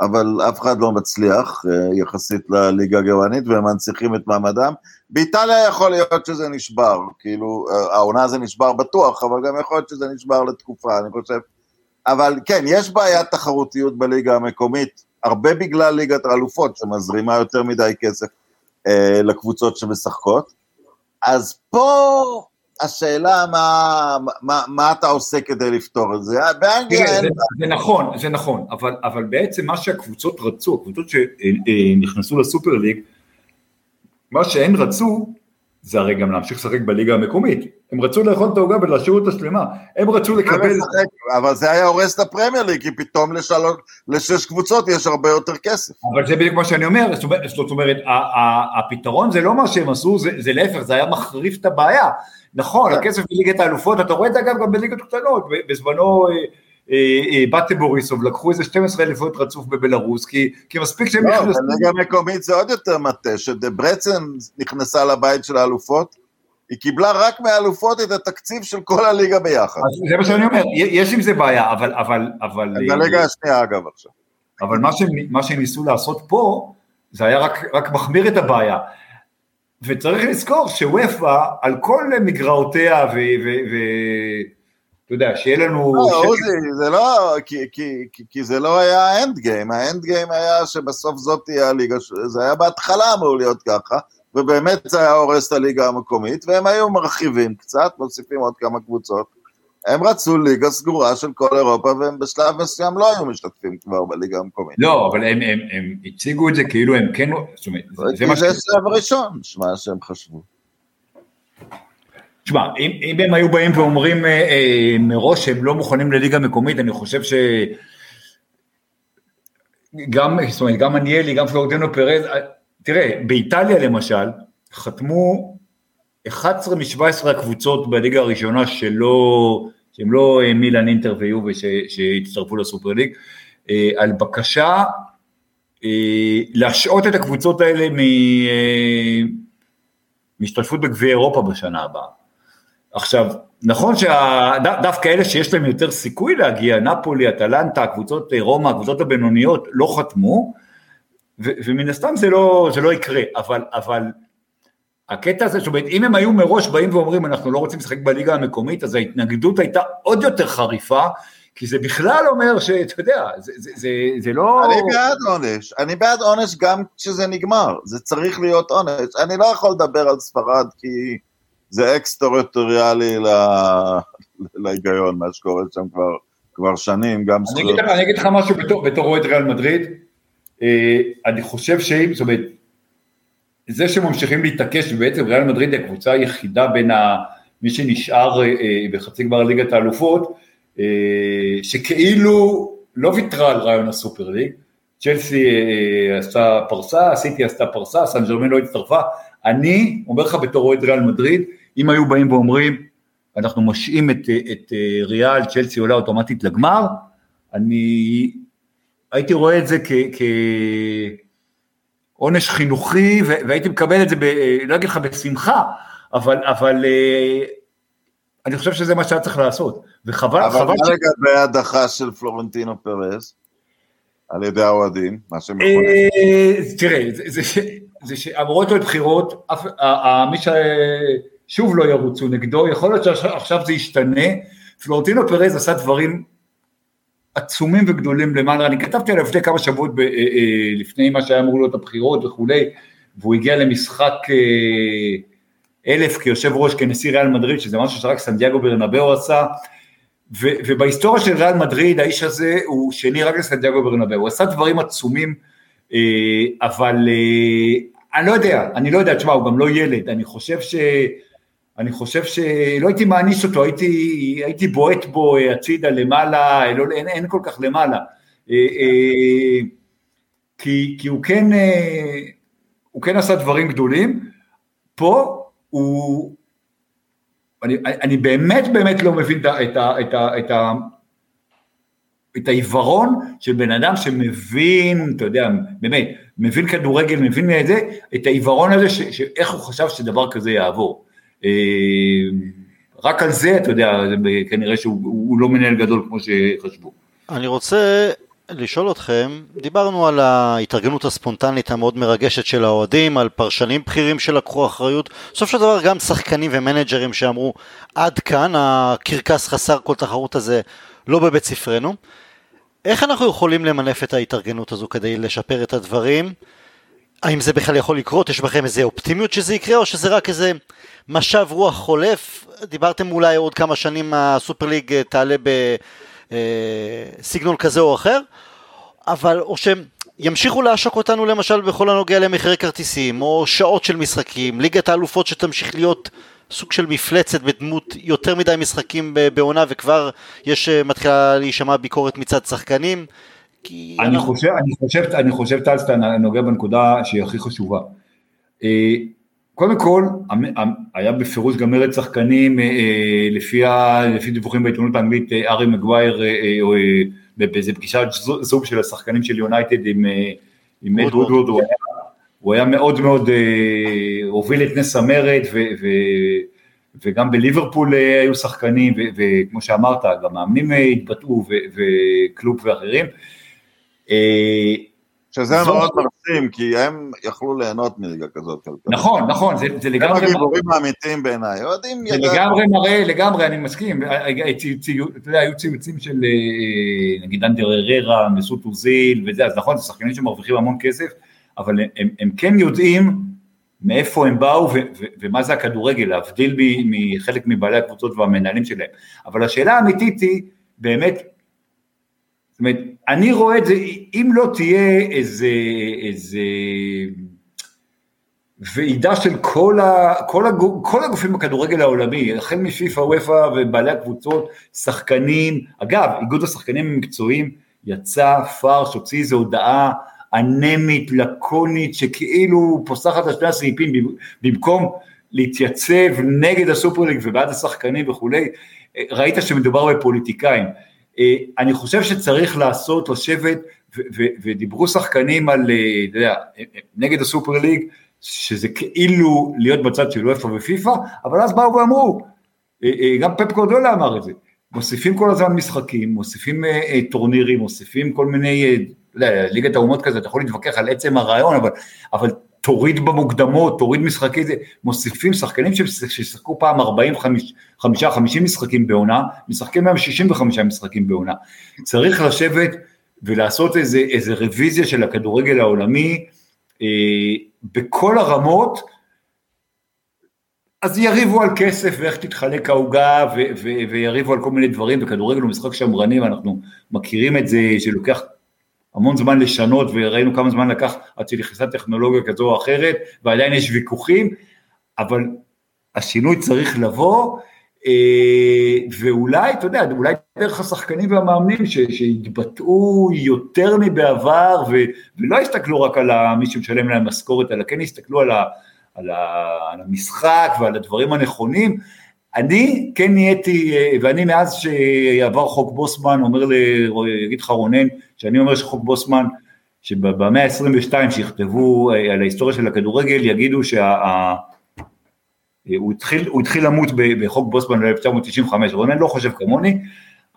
אבל אף אחד לא מצליח אה, יחסית לליגה הגרמנית, והם מנציחים את מעמדם. באיטליה יכול להיות שזה נשבר, כאילו, אה, העונה זה נשבר בטוח, אבל גם יכול להיות שזה נשבר לתקופה, אני חושב. אבל כן, יש בעיית תחרותיות בליגה המקומית, הרבה בגלל ליגת האלופות, שמזרימה יותר מדי כסף אה, לקבוצות שמשחקות. אז פה השאלה מה, מה, מה אתה עושה כדי לפתור את זה. באנגליה אין... זה, זה נכון, זה נכון, אבל, אבל בעצם מה שהקבוצות רצו, הקבוצות שנכנסו לסופר ליג, מה שהם רצו, זה הרי גם להמשיך לשחק בליגה המקומית. הם רצו לאכול את העוגה ולהשאיר אותה שלמה. הם רצו לקבל... אבל זה היה הורס את הפרמייר ליג, כי פתאום לשלוש, לשש קבוצות יש הרבה יותר כסף. אבל זה בדיוק מה שאני אומר, זאת אומרת, הפתרון זה לא מה שהם עשו, זה, זה להפך, זה היה מחריף את הבעיה. נכון, כן. הכסף בליגת האלופות, אתה רואה את זה אגב גם בליגות קטנות, בזמנו אה, אה, אה, באטה בוריסוב, לקחו איזה 12 אליפויות רצוף בבלארוס, כי, כי מספיק שהם לא, נכנסו... לא, בליגה המקומית זה עוד יותר מטה, שדברצן נכנסה לבית של האלופות, היא קיבלה רק מהאלופות את התקציב של כל הליגה ביחד. זה מה שאני אומר, יש עם זה בעיה, אבל... אבל, אבל בליגה השנייה אגב עכשיו. אבל מה, ש, מה שהם ניסו לעשות פה, זה היה רק, רק מחמיר את הבעיה. וצריך לזכור שוופא על כל מגרעותיה ו... ו, ו אתה יודע, שיהיה לנו... לא, עוזי, זה לא, כי, כי, כי, כי זה לא היה האנד גיים, האנד גיים היה שבסוף זאת תהיה הליגה, זה היה בהתחלה אמור להיות ככה, ובאמת זה היה הורס את הליגה המקומית, והם היו מרחיבים קצת, מוסיפים עוד כמה קבוצות. הם רצו ליגה סגורה של כל אירופה, והם בשלב מסוים לא היו משתתפים כבר בליגה המקומית. לא, אבל הם, הם, הם הציגו את זה כאילו הם כן, זאת אומרת, זה מה ש... זה שלב ראשון, שמע, שהם חשבו. תשמע, אם, אם הם היו באים ואומרים אה, אה, מראש שהם לא מוכנים לליגה מקומית, אני חושב ש... גם, זאת אומרת, גם אניאלי, גם פלורדינו פרז, אה, תראה, באיטליה למשל, חתמו 11 מ-17 הקבוצות בליגה הראשונה שלא, שהם לא אה, מילאן אינטר ויובה שהצטרפו לסופר ליג, אה, על בקשה להשעות את הקבוצות האלה מהשתתפות בגביע אירופה בשנה הבאה. עכשיו, נכון שדווקא אלה שיש להם יותר סיכוי להגיע, נפולי, אטלנטה, קבוצות רומא, הקבוצות הבינוניות, לא חתמו, ו- ומן הסתם זה לא, זה לא יקרה, אבל, אבל הקטע הזה, זאת אומרת, אם הם היו מראש באים ואומרים אנחנו לא רוצים לשחק בליגה המקומית, אז ההתנגדות הייתה עוד יותר חריפה, כי זה בכלל אומר שאתה יודע, זה, זה, זה, זה לא... אני בעד עונש, אני בעד עונש גם כשזה נגמר, זה צריך להיות עונש, אני לא יכול לדבר על ספרד כי... זה אקס-טריטוריאלי להיגיון, מה שקורה שם כבר, כבר שנים, גם אני אגיד, לך, אני אגיד לך משהו בתור, בתור אוהד ריאל מדריד, אה, אני חושב שאם, זאת אומרת, זה שממשיכים להתעקש, ובעצם ריאל מדריד היא הקבוצה היחידה בין ה, מי שנשאר אה, בחצי גמר ליגת האלופות, אה, שכאילו לא ויתרה על רעיון הסופר ליג, צ'לסי עשתה פרסה, סיטי עשתה פרסה, סן ג'רמן לא הצטרפה, אני אומר לך בתור אוהד ריאל מדריד, אם היו באים ואומרים, אנחנו משעים את, את אה, ריאל, צ'לסי עולה אוטומטית לגמר, אני הייתי רואה את זה כעונש חינוכי, והייתי מקבל את זה, ב, לא אגיד לך בשמחה, אבל, אבל אה, אני חושב שזה מה שהיה צריך לעשות, וחבל, אבל חבל מה ש... לגבי ההדחה של פלורנטינו פרס? על ידי האוהדים, מה שהם יכולים. אה, תראה, זה שאמורות להיות בחירות, מי ש... שוב לא ירוצו נגדו, יכול להיות שעכשיו זה ישתנה, פלורטינו פרז עשה דברים עצומים וגדולים למען, אני כתבתי עליו לפני כמה שבועות אה, אה, לפני מה שהיה אמור להיות הבחירות וכולי, והוא הגיע למשחק אה, אלף כיושב ראש, כנשיא ריאל מדריד, שזה משהו שרק סנדיאגו ברנבאו עשה, ו, ובהיסטוריה של ריאל מדריד האיש הזה הוא שני רק לסנדיאגו ברנבאו, הוא עשה דברים עצומים, אבל אני לא יודע, אני לא יודע, תשמע, הוא גם לא ילד, אני חושב ש... אני חושב שלא הייתי מעניש אותו, הייתי, הייתי בועט בו אה, הצידה למעלה, לא, אין, אין כל כך למעלה. אה, אה, כי, כי הוא, כן, הוא כן עשה דברים גדולים. פה הוא... אני, אני באמת באמת לא מבין את, את, את, את, את העיוורון של בן אדם שמבין, אתה יודע, באמת, מבין כדורגל, מבין את זה, את העיוורון הזה, שאיך הוא חשב שדבר כזה יעבור. אה, רק על זה, אתה יודע, כנראה שהוא לא מנהל גדול כמו שחשבו. אני רוצה לשאול אתכם, דיברנו על ההתארגנות הספונטנית המאוד מרגשת של האוהדים, על פרשנים בכירים שלקחו אחריות, בסוף של דבר גם שחקנים ומנג'רים שאמרו עד כאן, הקרקס חסר כל תחרות הזה לא בבית ספרנו. איך אנחנו יכולים למנף את ההתארגנות הזו כדי לשפר את הדברים? האם זה בכלל יכול לקרות? יש בכם איזה אופטימיות שזה יקרה, או שזה רק איזה משב רוח חולף? דיברתם אולי עוד כמה שנים הסופר ליג אה, תעלה בסגנון אה, כזה או אחר, אבל או שהם ימשיכו לעשוק אותנו למשל בכל הנוגע למחירי כרטיסים, או שעות של משחקים, ליגת האלופות שתמשיך להיות סוג של מפלצת בדמות יותר מדי משחקים בעונה וכבר יש אה, מתחילה להישמע ביקורת מצד שחקנים. אני, אנחנו... חושב, אני חושב, אני חושב טל שאתה נוגע בנקודה שהיא הכי חשובה. אה, קודם כל, היה בפירוש גם מרד שחקנים אה, לפי, לפי דיווחים בעיתונות האנגלית, ארי מגווייר באיזה פגישת זום של השחקנים של יונייטד עם, עם אד וודווד, הוא, הוא היה מאוד מאוד, הוביל את נס המרד ו, ו, וגם בליברפול היו שחקנים, וכמו שאמרת, גם מאמנים התבטאו, וקלוב ואחרים. שזה זו... מאוד מרשים, כי הם יכלו ליהנות מליגה כזאת. נכון, נכון, זה, זה לגמרי... הם הגיבורים האמיתיים בעיניי, אוהדים ידע... זה לגמרי מראה, לגמרי, אני מסכים. אתה יודע, היו ציוצים של נגיד אנדר אררה, מסות אוזיל וזה, אז נכון, זה שחקנים שמרוויחים המון כסף, אבל הם, הם כן יודעים מאיפה הם באו ו- ו- ומה זה הכדורגל, להבדיל מחלק מבעלי הקבוצות והמנהלים שלהם. אבל השאלה האמיתית היא, באמת, אומרת, אני רואה את זה, אם לא תהיה איזה, איזה ועידה של כל, ה, כל, הגו, כל הגופים בכדורגל העולמי, החל מפיפ"א, וופ"א ובעלי הקבוצות, שחקנים, אגב, איגוד השחקנים המקצועיים יצא פרש, הוציא איזו הודעה אנמית, לקונית, שכאילו פוסחת על שני הסעיפים במקום להתייצב נגד הסופרליג ובעד השחקנים וכולי, ראית שמדובר בפוליטיקאים. אה, אני חושב שצריך לעשות, לשבת, ודיברו שחקנים על, אה, אתה יודע, נגד הסופרליג, שזה כאילו להיות בצד של וופא ופיפא, אבל אז באו ואמרו, אה, גם פפ קורדולה אמר את זה, מוסיפים כל הזמן משחקים, מוסיפים טורנירים, מוסיפים כל מיני ליגת האומות כזה, אתה יכול להתווכח על עצם הרעיון, אבל, אבל תוריד במוקדמות, תוריד משחקי זה, מוסיפים שחקנים ששיחקו פעם 45-50 משחקים בעונה, משחקים היום 65 משחקים בעונה. צריך לשבת ולעשות איזה, איזה רוויזיה של הכדורגל העולמי אה, בכל הרמות, אז יריבו על כסף ואיך תתחלק העוגה ויריבו על כל מיני דברים, וכדורגל הוא משחק שמרני ואנחנו מכירים את זה שלוקח המון זמן לשנות וראינו כמה זמן לקח עד שנכנסה טכנולוגיה כזו או אחרת ועדיין יש ויכוחים, אבל השינוי צריך לבוא אה, ואולי, אתה יודע, אולי דרך השחקנים והמאמנים שהתבטאו יותר מבעבר ולא הסתכלו רק על מי שמשלם להם משכורת, אלא כן הסתכלו על, ה, על, ה, על המשחק ועל הדברים הנכונים, אני כן נהייתי, ואני מאז שעבר חוק בוסמן, אומר, יגיד לך רונן, שאני אומר שחוק בוסמן, שבמאה ה-22 שיכתבו אה, על ההיסטוריה של הכדורגל, יגידו שהוא התחיל, הוא התחיל למות בחוק בוסמן ב-1995, רונן לא חושב כמוני,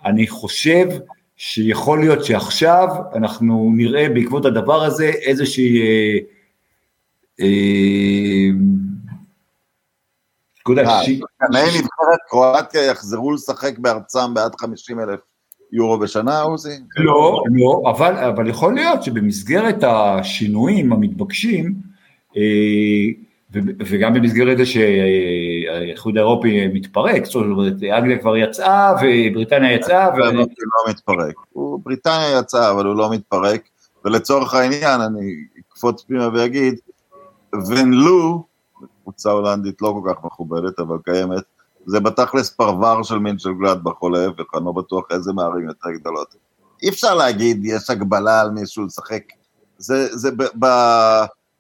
אני חושב שיכול להיות שעכשיו אנחנו נראה בעקבות הדבר הזה איזושהי אה, אה, שחקני אה, נבחרת קרואטיה יחזרו לשחק בארצם בעד 50 אלף יורו בשנה, עוזי? לא, לא, אבל, אבל יכול להיות שבמסגרת השינויים המתבקשים, אה, וגם במסגרת זה שהאיחוד האירופי מתפרק, זאת אומרת, אנגליה כבר יצאה ובריטניה יצאה. ו... לא מתפרק. בריטניה יצאה, אבל הוא לא מתפרק, ולצורך העניין אני אקפוץ פנימה ואגיד, ונלו קבוצה הולנדית לא כל כך מכובדת, אבל קיימת. זה בתכלס פרבר של גלדבך או להפך, אני לא בטוח איזה מערים יותר גדולות. אי אפשר להגיד, יש הגבלה על מישהו לשחק. זה, זה ב, ב,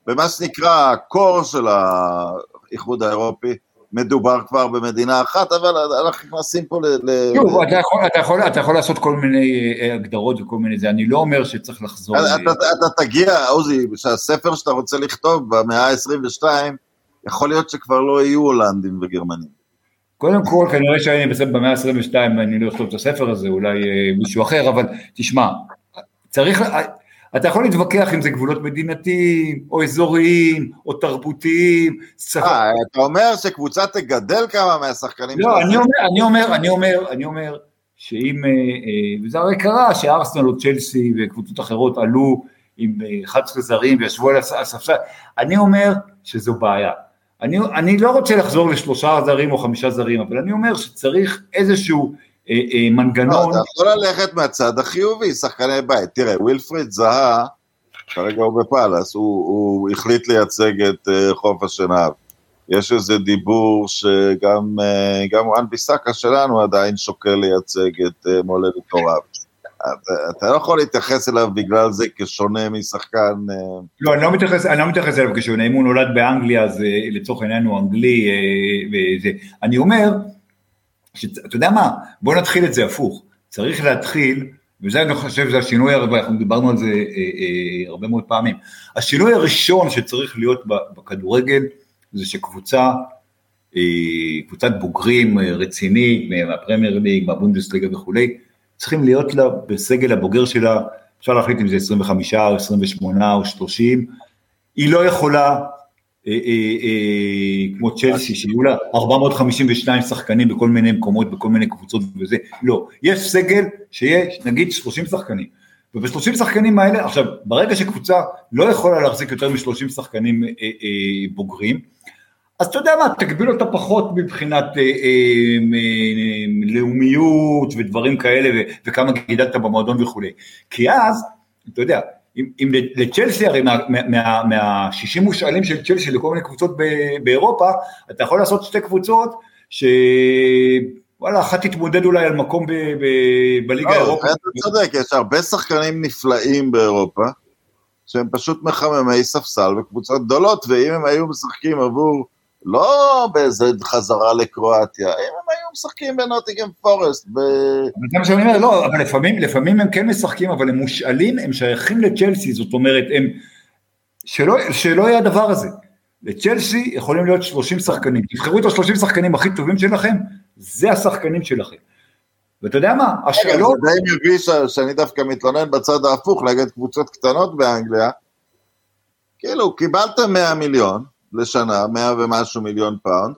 במה שנקרא הקור של האיחוד האירופי, מדובר כבר במדינה אחת, אבל אנחנו נכנסים פה ל... שוב, אתה יכול, אתה, יכול, אתה יכול לעשות כל מיני אה, הגדרות וכל מיני זה, אני לא אומר שצריך לחזור. אתה, אתה, אתה תגיע, עוזי, שהספר שאתה רוצה לכתוב במאה ה-22, יכול להיות שכבר לא יהיו הולנדים וגרמנים. קודם כל, כנראה שאני בסדר במאה ה-22, אני לא אכתוב את הספר הזה, אולי אה, מישהו אחר, אבל תשמע, צריך, אתה יכול להתווכח אם זה גבולות מדינתיים, או אזוריים, או תרבותיים. אה, אתה אומר שקבוצה תגדל כמה מהשחקנים לא, אני אומר, אני אומר, אני אומר, אני אומר, שאם, אה, אה, וזה הרי קרה, שארסנל או צ'לסי וקבוצות אחרות עלו עם 11 זרים וישבו על הספסל, אני אומר שזו בעיה. אני, אני לא רוצה לחזור לשלושה זרים או חמישה זרים, אבל אני אומר שצריך איזשהו אה, אה, מנגנון. לא, אתה יכול ללכת מהצד החיובי, שחקני בית. תראה, ווילפריד זהה כרגע הוא בפאלאס, הוא, הוא החליט לייצג את uh, חוף השנהב. יש איזה דיבור שגם uh, גם רן ביסקה שלנו עדיין שוקל לייצג את uh, מולדת הוריו. אתה לא יכול להתייחס אליו בגלל זה כשונה משחקן... לא, אני לא מתייחס, אני לא מתייחס אליו כשונה, אם הוא נולד באנגליה אז לצורך העניין הוא אנגלי וזה. אני אומר, אתה יודע מה, בוא נתחיל את זה הפוך. צריך להתחיל וזה אני חושב שזה השינוי, אנחנו דיברנו על זה אה, אה, הרבה מאוד פעמים. השינוי הראשון שצריך להיות בכדורגל זה שקבוצה, אה, קבוצת בוגרים רצינית מהפרמייר ליג, מהבונדסליגה וכולי, צריכים להיות לה בסגל הבוגר שלה, אפשר להחליט אם זה 25 או 28 או 30, היא לא יכולה אה, אה, אה, כמו צ'לסי, שיהיו לה 452 שחקנים בכל מיני מקומות, בכל מיני קבוצות וזה, לא, יש סגל שיש נגיד 30 שחקנים, וב-30 שחקנים האלה, עכשיו, ברגע שקבוצה לא יכולה להחזיק יותר מ-30 שחקנים בוגרים, אז אתה יודע מה, תגביל אותה פחות מבחינת לאומיות ודברים כאלה, וכמה גידלת במועדון וכולי, כי אז, אתה יודע, אם, אם לצ'לסי הרי מה-60 מה, מה, מושאלים של צ'לסי לכל מיני קבוצות באירופה, אתה יכול לעשות שתי קבוצות שוואלה, אחת תתמודד אולי על מקום ב, ב, בליגה לא, האירופית. אתה צודק, יש הרבה שחקנים נפלאים באירופה, שהם פשוט מחממי ספסל בקבוצות גדולות, ואם הם היו משחקים עבור לא באיזה חזרה לקרואטיה, אם הם היו משחקים בנוטיגם פורסט. ב... זה מה שאני אומר, לא, אבל לפעמים, לפעמים הם כן משחקים, אבל הם מושאלים, הם שייכים לצ'לסי, זאת אומרת, הם... שלא, שלא יהיה הדבר הזה. לצ'לסי יכולים להיות 30 שחקנים, תבחרו את ה-30 שחקנים הכי טובים שלכם, זה השחקנים שלכם. ואתה יודע מה, השאלות... זה די מרגיש שאני דווקא מתלונן בצד ההפוך נגד קבוצות קטנות באנגליה, כאילו, קיבלתם 100 מיליון, לשנה, 100 ומשהו מיליון פאונד.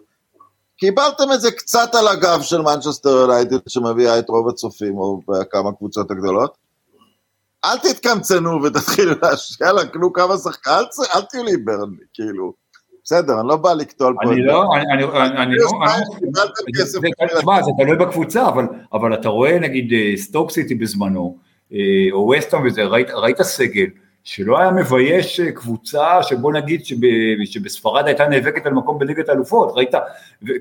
קיבלתם את זה קצת על הגב של מנצ'סטר יונייטד שמביאה את רוב הצופים, או בכמה קבוצות הגדולות. אל תתקמצנו ותתחילו להשקיע, יאללה, קנו כמה שחקנים, אל, אל תהיו לי ברנלי, כאילו. בסדר, אני לא בא לקטול פה. אני לא, אני לא, תשמע, זה תלוי בקבוצה, אבל אתה רואה נגיד סטוק סיטי בזמנו, או וסטון וזה, ראית סגל, שלא היה מבייש אה, קבוצה שבוא נגיד שב, שבספרד הייתה נאבקת על מקום בליגת האלופות, ראית?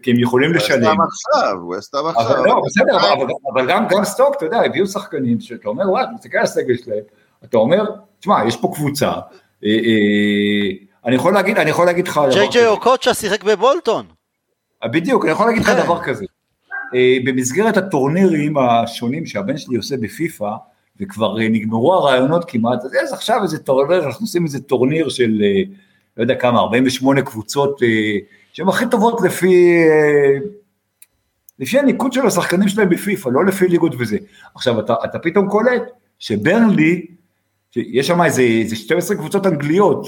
כי הם יכולים לשלם. וסטאם עכשיו, וסטאם עכשיו. לא, בסדר, אבל, אבל גם, גם סטוק, אתה יודע, הביאו שחקנים שאתה אומר, וואי, אתה מסתכל על הסגל שלהם, אתה אומר, תשמע, יש פה קבוצה, אה, אה, אני יכול להגיד, אני יכול להגיד לך ג'יי ג'יי אוקוצ'ה שיחק בבולטון. בדיוק, אני יכול להגיד לך כן. דבר כזה. במסגרת הטורנירים השונים שהבן שלי עושה בפיפ"א, וכבר אה, נגמרו הרעיונות כמעט, אז עכשיו איזה טורניר, אנחנו עושים איזה טורניר של, אה, לא יודע כמה, 48 קבוצות אה, שהן הכי טובות לפי, לפי הניקוד של השחקנים שלהם בפיפ"א, לא לפי ליגות וזה. עכשיו, אתה, אתה פתאום קולט שברנלי, יש שם איזה, איזה 12 קבוצות אנגליות,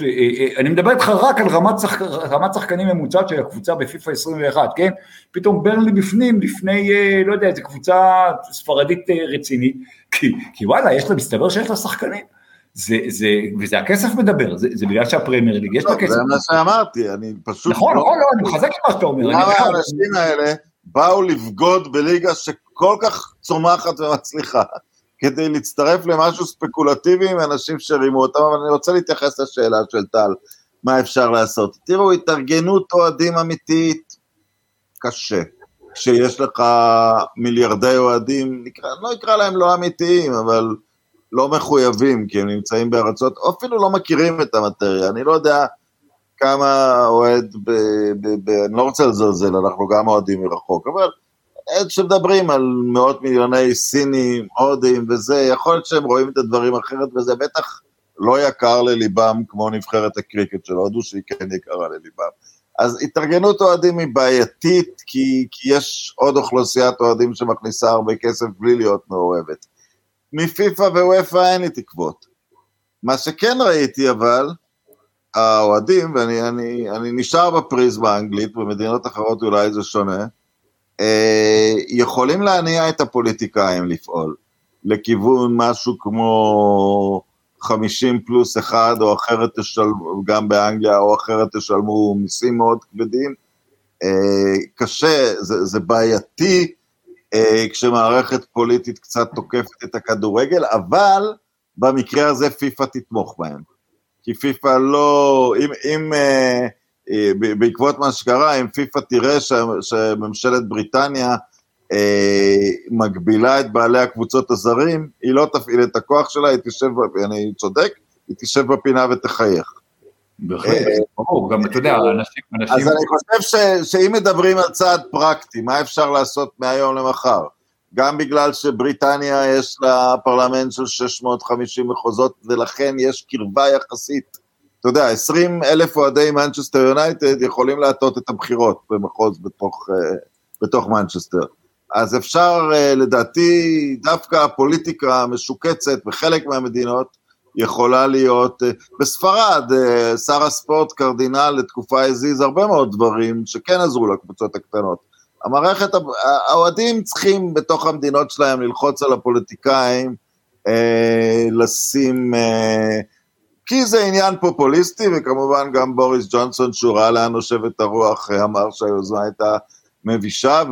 אני מדבר איתך רק על רמת, שח, רמת שחקנים ממוצעת של הקבוצה בפיפ"א 21, כן? פתאום ברנלי בפנים, לפני, לא יודע, איזה קבוצה ספרדית רצינית, כי, כי וואלה, יש לה, מסתבר שיש לה שחקנים. זה, זה, וזה הכסף מדבר, זה, זה בגלל שהפרמייר ליג, יש לה לא, כסף. זה מה שאמרתי, אני פשוט... נכון, לא, נכון, לא, אני מחזק את מה שאתה אומר. למה האנשים האלה באו לבגוד בליגה שכל כך צומחת ומצליחה, כדי להצטרף למשהו ספקולטיבי עם אנשים שרימו אותם, אבל אני רוצה להתייחס לשאלה של טל, מה אפשר לעשות. תראו, התארגנות אוהדים אמיתית, קשה. כשיש לך מיליארדי אוהדים, נקרא, לא אקרא להם לא אמיתיים, אבל לא מחויבים, כי הם נמצאים בארצות, או אפילו לא מכירים את המטריה. אני לא יודע כמה אוהד, ב, ב, ב, אני לא רוצה לזלזל, אנחנו גם אוהדים מרחוק, אבל עד שמדברים על מאות מיליוני סינים, הודים וזה, יכול להיות שהם רואים את הדברים אחרת, וזה בטח לא יקר לליבם כמו נבחרת הקריקט של הודו, שהיא כן יקרה לליבם. אז התארגנות אוהדים היא בעייתית, כי, כי יש עוד אוכלוסיית אוהדים שמכניסה הרבה כסף בלי להיות מעורבת. מפיפ"א ווופ"א אין לי תקוות. מה שכן ראיתי אבל, האוהדים, ואני אני, אני נשאר בפריזמה האנגלית, במדינות אחרות אולי זה שונה, אה, יכולים להניע את הפוליטיקאים לפעול לכיוון משהו כמו 50 פלוס אחד, או אחרת תשלמו, גם באנגליה, או אחרת תשלמו מיסים מאוד כבדים. אה, קשה, זה, זה בעייתי אה, כשמערכת פוליטית קצת תוקפת את הכדורגל, אבל במקרה הזה פיפ"א תתמוך בהם. כי פיפ"א לא, אם, אם אה, בעקבות מה שקרה, אם פיפ"א תראה שממשלת בריטניה אה, מגבילה את בעלי הקבוצות הזרים, היא לא תפעיל את הכוח שלה, היא תשב, אני צודק, היא תשב בפינה ותחייך. בהחלט, אה, ברור, גם אתה יודע, אנשים... אז אני חושב שאם מדברים על צעד פרקטי, מה אפשר לעשות מהיום למחר? גם בגלל שבריטניה יש לה פרלמנט של 650 מחוזות, ולכן יש קרבה יחסית. אתה יודע, 20 אלף אוהדי מנצ'סטר יונייטד יכולים להטות את הבחירות במחוז בתוך, אה, בתוך מנצ'סטר. אז אפשר, אה, לדעתי, דווקא הפוליטיקה המשוקצת בחלק מהמדינות יכולה להיות, אה, בספרד שר הספורט קרדינל לתקופה הזיז הרבה מאוד דברים שכן עזרו לקבוצות הקטנות. המערכת, האוהדים צריכים בתוך המדינות שלהם ללחוץ על הפוליטיקאים, אה, לשים, אה, כי זה עניין פופוליסטי, וכמובן גם בוריס ג'ונסון, שהוא ראה לאן נושבת הרוח, אה, אמר שהיוזמה הייתה מבישה,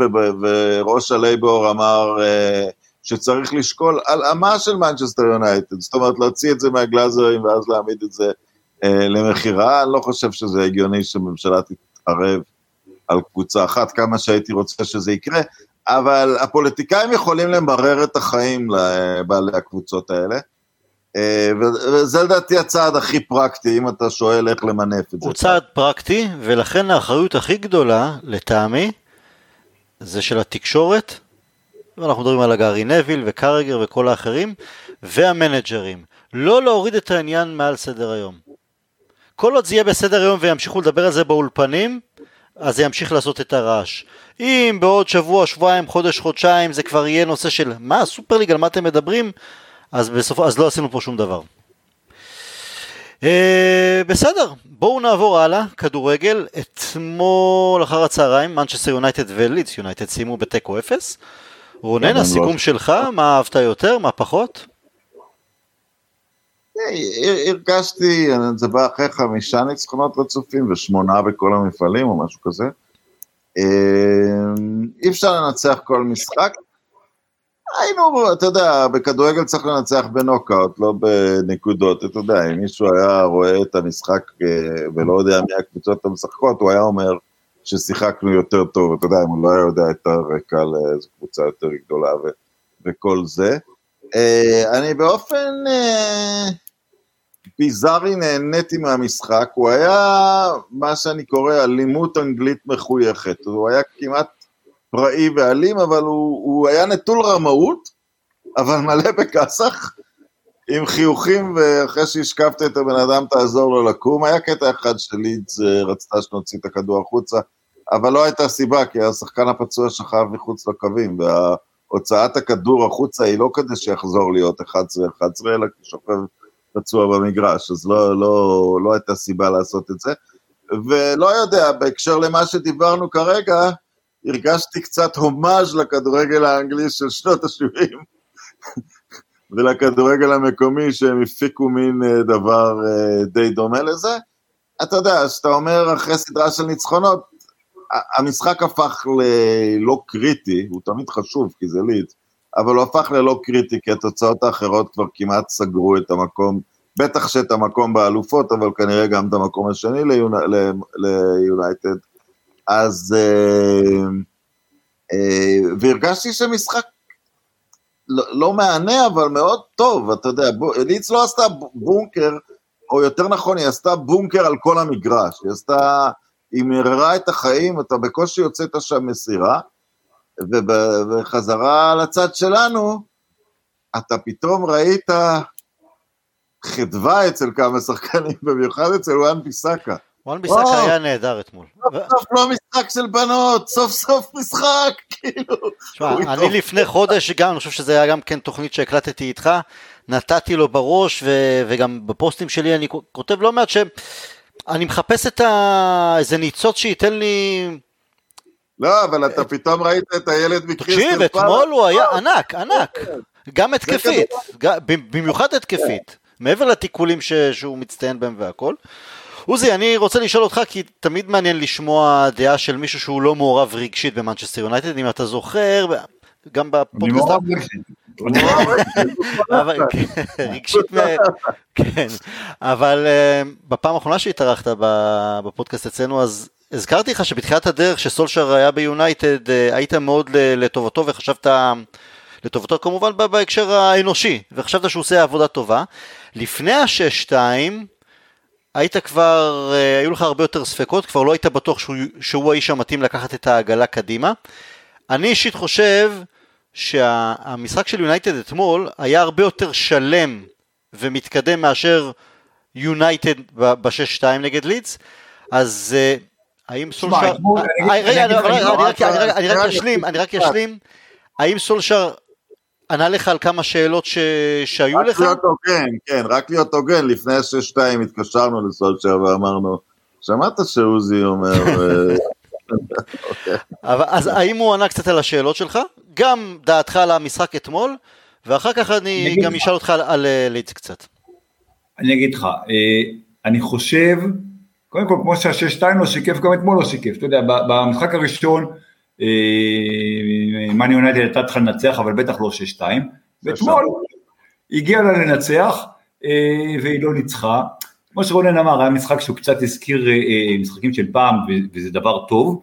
וראש הלייבור אמר אה, שצריך לשקול הלאמה של מנצ'סטר יונייטד, זאת אומרת להוציא את זה מהגלאזרים ואז להעמיד את זה אה, למכירה, אני לא חושב שזה הגיוני שממשלה תתערב על קבוצה אחת, כמה שהייתי רוצה שזה יקרה, אבל הפוליטיקאים יכולים למרר את החיים לבעלי הקבוצות האלה. אה, וזה לדעתי הצעד הכי פרקטי, אם אתה שואל איך למנף את זה. הוא צעד פרקטי, ולכן האחריות הכי גדולה, לטעמי, זה של התקשורת, ואנחנו מדברים על הגארי נביל וקרגר וכל האחרים, והמנג'רים. לא להוריד את העניין מעל סדר היום. כל עוד זה יהיה בסדר היום וימשיכו לדבר על זה באולפנים, אז זה ימשיך לעשות את הרעש. אם בעוד שבוע, שבועיים, חודש, חודשיים זה כבר יהיה נושא של מה סופר ליג, על מה אתם מדברים, אז, בסופו, אז לא עשינו פה שום דבר. אה, בסדר, בואו נעבור הלאה, כדורגל, אתמול אחר הצהריים, מנצ'סטר יונייטד ולידס יונייטד סיימו בתיקו אפס. רונן, הסיכום. שלך, מה אהבת יותר, מה פחות? הרגשתי, זה בא אחרי חמישה ניצחונות רצופים ושמונה בכל המפעלים או משהו כזה. אמ, אי אפשר לנצח כל משחק. היינו, אתה יודע, בכדורגל צריך לנצח בנוקאוט, לא בנקודות. אתה יודע, אם מישהו היה רואה את המשחק אה, ולא יודע מי הקבוצות המשחקות, הוא היה אומר ששיחקנו יותר טוב. אתה יודע, אם הוא לא היה יודע את הרקע לאיזו קבוצה יותר גדולה וכל זה. אה, אני באופן... אה, ביזארי נהניתי מהמשחק, הוא היה מה שאני קורא אלימות אנגלית מחויכת, הוא היה כמעט פראי ואלים, אבל הוא, הוא היה נטול רמאות, אבל מלא בכסח, עם חיוכים, ואחרי שהשקפת את הבן אדם תעזור לו לקום. היה קטע אחד שלידס אה, רצתה שנוציא את הכדור החוצה, אבל לא הייתה סיבה, כי השחקן הפצוע שכב מחוץ לקווים, והוצאת הכדור החוצה היא לא כדי שיחזור להיות 11-11, אלא כי שוכב פצוע במגרש, אז לא, לא, לא הייתה סיבה לעשות את זה. ולא יודע, בהקשר למה שדיברנו כרגע, הרגשתי קצת הומאז' לכדורגל האנגלי של שנות ה-70 ולכדורגל המקומי שהם הפיקו מין אה, דבר אה, די דומה לזה. אתה יודע, כשאתה אומר אחרי סדרה של ניצחונות, המשחק הפך ללא קריטי, הוא תמיד חשוב כי זה ליד, אבל הוא הפך ללא קריטי, כי התוצאות האחרות כבר כמעט סגרו את המקום, בטח שאת המקום באלופות, אבל כנראה גם את המקום השני ליונייטד. אז... אה, אה, והרגשתי שמשחק לא, לא מהנה, אבל מאוד טוב, אתה יודע, ליץ לא עשתה בונקר, או יותר נכון, היא עשתה בונקר על כל המגרש, היא עשתה, היא מררה את החיים, אתה בקושי יוצאת שם מסירה, ובחזרה לצד שלנו, אתה פתאום ראית חדווה אצל כמה שחקנים, במיוחד אצל וואן ביסאקה. וואן ביסאקה היה נהדר אתמול. סוף סוף לא משחק של בנות, סוף סוף משחק, כאילו. תשמע, אני לפני חודש גם, אני חושב שזה היה גם כן תוכנית שהקלטתי איתך, נתתי לו בראש, וגם בפוסטים שלי אני כותב לא מעט שהם... אני מחפש את ה... איזה ניצוץ שייתן לי לא, אבל אתה פתאום ראית את הילד מקריסטל פאלאס. תקשיב, אתמול הוא היה ענק, ענק. גם התקפית, במיוחד התקפית. מעבר לתיקולים שהוא מצטיין בהם והכל. עוזי, אני רוצה לשאול אותך, כי תמיד מעניין לשמוע דעה של מישהו שהוא לא מעורב רגשית במנצ'סטר יונייטד, אם אתה זוכר, גם בפודקאסט... אבל רגשית, כן, אבל אה, בפעם האחרונה שהתארחת בפודקאסט אצלנו אז הזכרתי לך שבתחילת הדרך שסולשר היה ביונייטד אה, היית מאוד לטובתו וחשבת לטובתו כמובן בהקשר האנושי וחשבת שהוא עושה עבודה טובה. לפני השש-שתיים היית כבר, אה, היו לך הרבה יותר ספקות, כבר לא היית בטוח שהוא, שהוא האיש המתאים לקחת את העגלה קדימה. אני אישית חושב שהמשחק של יונייטד אתמול היה הרבה יותר שלם ומתקדם מאשר יונייטד ב-6-2 נגד לידס, אז אה, האם סולשר... רגע, אני רק אשלים, אני רק אשלים. האם סולשר ענה לך על כמה שאלות ש... שהיו רק לך? רק להיות הוגן, כן, רק להיות הוגן, לפני שש-שתיים התקשרנו לסולשר ואמרנו, שמעת שעוזי אומר... אה, אבל, אז האם הוא ענה קצת על השאלות שלך? גם דעתך על המשחק אתמול, ואחר כך אני גם אשאל אותך על, על אה, לידס קצת. אני אגיד לך, אה, אני חושב, קודם כל כמו שהשש שתיים לא שיקף, גם אתמול לא שיקף, אתה יודע, במשחק הראשון, מאני יונייטד הייתה צריכה לנצח, אבל בטח לא 6-2, ואתמול הגיעה לה לנצח, אה, והיא לא ניצחה. כמו שרונן אמר, היה משחק שהוא קצת הזכיר אה, אה, משחקים של פעם, וזה דבר טוב.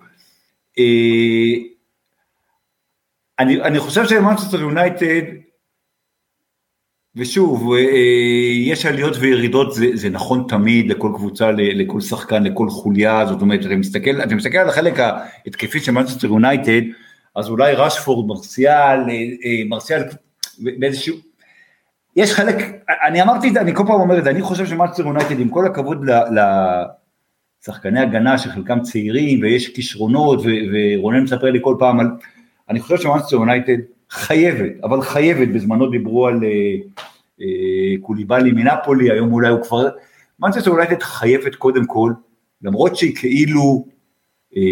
אני, אני חושב שמנצ'סטר יונייטד ושוב, אה, יש עליות וירידות, זה, זה נכון תמיד לכל קבוצה, לכל שחקן, לכל חוליה, זאת אומרת, אתה מסתכל, אתה מסתכל על החלק ההתקפי של מנצ'סטר יונייטד, אז אולי רשפורד, מרסיאל, אה, אה, מרסיאל, באיזשהו... יש חלק, אני אמרתי את זה, אני כל פעם אומר את זה, אני חושב שמנצ'סטר יונייטד, עם כל הכבוד לשחקני הגנה שחלקם צעירים, ויש כישרונות, ורונן מספר לי כל פעם על... אני חושב שמנצ'סטר יונייטד חייבת, אבל חייבת, בזמנו דיברו על אה, אה, קוליבאלי מנפולי, היום אולי הוא כבר, מנצ'סטר יונייטד חייבת קודם כל, למרות שהיא כאילו אה,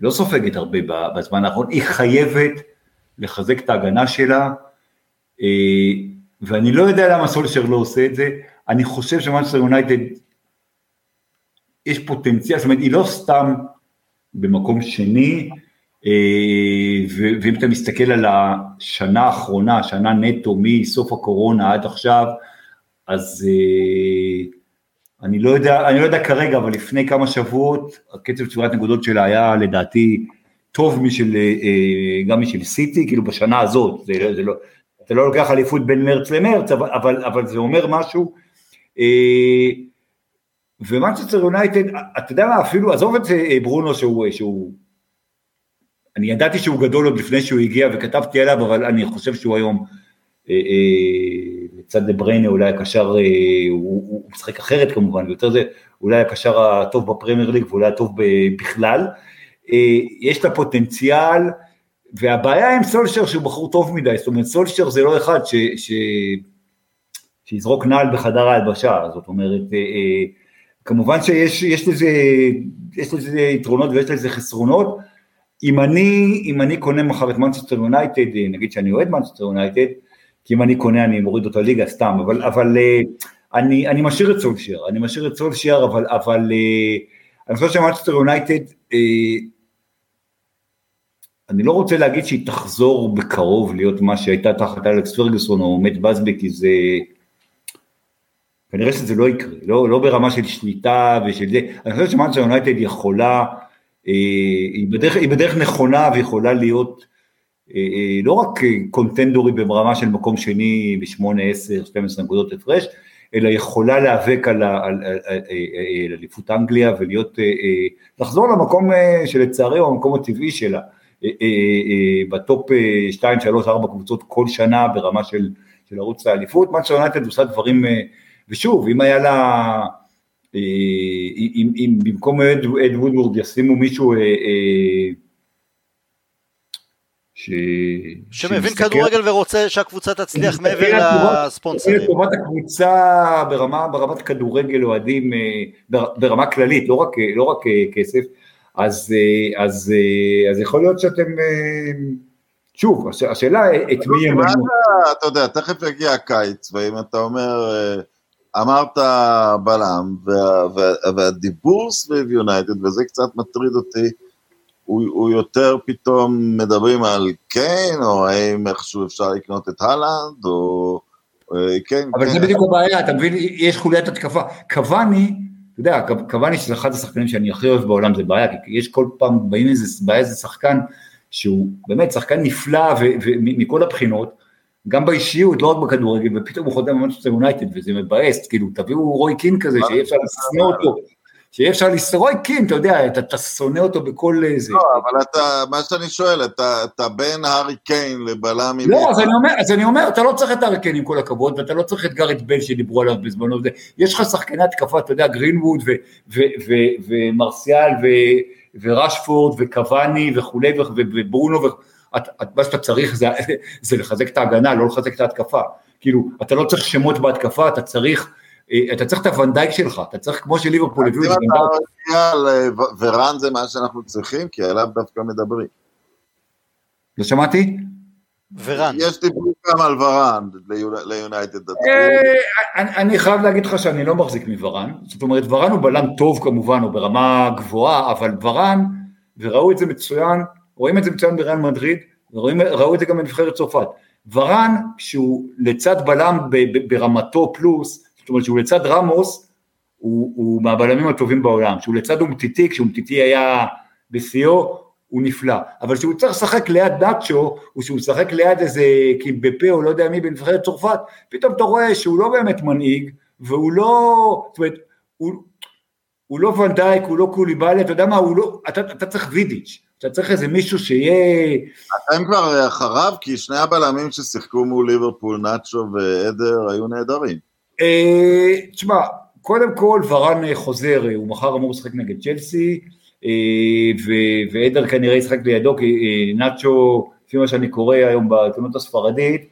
לא סופגת הרבה בזמן האחרון, היא חייבת לחזק את ההגנה שלה, אה, ואני לא יודע למה סולשר לא עושה את זה, אני חושב שמנצ'סטר יונייטד יש פוטנציאל, זאת אומרת היא לא סתם במקום שני, ואם אתה מסתכל על השנה האחרונה, שנה נטו מסוף הקורונה עד עכשיו, אז אה, אני לא יודע, אני לא יודע כרגע, אבל לפני כמה שבועות, הקצב צבירת נקודות שלה היה לדעתי טוב משל, אה, גם משל סיטי, כאילו בשנה הזאת, זה, זה לא, אתה לא לוקח אליפות בין מרץ למרץ, אבל, אבל, אבל זה אומר משהו. ומנצ'סטר יונייטד, אתה יודע מה, אפילו, עזוב את ברונו שהוא, שהוא אני ידעתי שהוא גדול עוד לפני שהוא הגיע וכתבתי עליו, אבל אני חושב שהוא היום, אה, אה, לצד בריינה אולי הקשר, אה, הוא, הוא משחק אחרת כמובן, ויותר זה, אולי הקשר הטוב בפרמייר ליג ואולי הטוב בכלל. יש לה פוטנציאל, והבעיה עם סולשר שהוא בחור טוב מדי, זאת אומרת סולשר זה לא אחד ש, ש, שיזרוק נעל בחדר ההלבשה, זאת אומרת, כמובן שיש לזה, לזה יתרונות ויש לזה חסרונות, אם אני, אם אני קונה מחר את מנצ'סטר יונייטד, נגיד שאני אוהד מנצ'סטר יונייטד, כי אם אני קונה אני מוריד אותו ליגה סתם, אבל, אבל אה, אני, אני משאיר את סולשייר, אני משאיר את סולשייר, אבל, אבל אה, אני חושב שמנצ'סטר יונייטד, אה, אני לא רוצה להגיד שהיא תחזור בקרוב להיות מה שהייתה תחת אלכס פרגוסון או מאט באסבי, כי זה... כנראה שזה לא יקרה, לא, לא ברמה של שליטה ושל זה, אני חושב שמנצ'סטר יונייטד יכולה אה, היא בדרך, היא בדרך נכונה ויכולה להיות אה, אה, לא רק קונטנדורית ברמה של מקום שני ב-8, 10, 12 נקודות הפרש, אלא יכולה להיאבק על אליפות אנגליה ולהיות, לחזור למקום שלצערי הוא המקום הטבעי שלה, בטופ 2, 3, 4 קבוצות כל שנה ברמה של, של מרוץ האליפות, מה שיונייטד עושה דברים, ושוב, אם היה לה אה, אם, אם במקום אד, אד וודוורד ישימו מישהו אה, אה, ש... שמבין כדורגל ורוצה שהקבוצה תצליח מעבר לספונסרים. לטובת הקבוצה ברמה, ברמת כדורגל אוהדים, ברמה כללית, לא רק, לא רק כסף, אז, אז, אז יכול להיות שאתם, שוב, השאלה את מי. אתה יודע, תכף יגיע הקיץ, ואם אתה אומר... אמרת בלם, וה, וה, והדיבור סביב יונייטד, וזה קצת מטריד אותי, הוא, הוא יותר פתאום מדברים על קיין, או האם איכשהו אפשר לקנות את הלנד, או... כן, אבל כן. זה בדיוק הבעיה, אתה מבין, יש חוליית התקפה. קוואני, אתה יודע, קוואני שזה אחד השחקנים שאני הכי אוהב בעולם, זה בעיה, כי יש כל פעם, באים איזה, בא איזה שחקן, שהוא באמת שחקן נפלא ומכל הבחינות, גם באישיות, לא רק בכדורגל, ופתאום הוא חותם במנצ'סטר יונייטד, וזה מבאס, כאילו, תביאו רוי קין כזה, שיהיה אפשר לשנוא אותו, שיהיה אפשר לשנוא, רוי קין, אתה יודע, אתה, אתה שונא אותו בכל זה. לא, אבל אתה, מה שאני שואל, אתה, אתה בין הארי קיין לבלם... לא, אז אני, אומר, אז אני אומר, אתה לא צריך את הארי קיין עם כל הכבוד, ואתה לא צריך את גארט בל שדיברו עליו בזמנו, יש לך שחקני התקפה, אתה יודע, גרינווד ומרסיאל ורשפורד וקבאני וכולי וברונו, את, מה שאתה צריך זה, זה לחזק את ההגנה, לא לחזק את ההתקפה. כאילו, אתה לא צריך שמות בהתקפה, אתה צריך, אה, אתה צריך את הוונדייק שלך, אתה צריך כמו שליברפול הביאו את זה. ורן זה מה שאנחנו צריכים, כי עליו דווקא מדברים. לא שמעתי? ורן. יש דיבור גם על ורן ליונייטד. אה, אני חייב להגיד לך שאני לא מחזיק מוורן, זאת אומרת ורן הוא בלם טוב כמובן, הוא ברמה גבוהה, אבל ורן, וראו את זה מצוין, רואים את זה מצוין בריאל מדריד, וראו את זה גם בנבחרת צרפת. ורן, כשהוא לצד בלם ברמתו פלוס, זאת אומרת שהוא לצד רמוס, הוא, הוא מהבלמים הטובים בעולם. כשהוא לצד אומטיטי, כשאומטיטי היה בשיאו, הוא נפלא. אבל כשהוא צריך לשחק ליד נאצ'ו, או כשהוא משחק ליד איזה קימבפה או לא יודע מי בנבחרת צרפת, פתאום אתה רואה שהוא לא באמת מנהיג, והוא לא, זאת אומרת, הוא, הוא לא ונדייק, הוא לא קוליבאלי, אתה יודע מה, הוא לא, אתה, אתה צריך וידיץ'. אתה צריך איזה מישהו שיהיה... אתם כבר אחריו, כי שני הבלמים ששיחקו מול ליברפול, נאצ'ו ועדר, היו נהדרים. אה, תשמע, קודם כל ורן חוזר, הוא מחר אמור לשחק נגד צ'לסי, אה, ועדר כנראה ישחק לידו, כי אה, נאצ'ו, לפי מה שאני קורא היום בעיתונות הספרדית,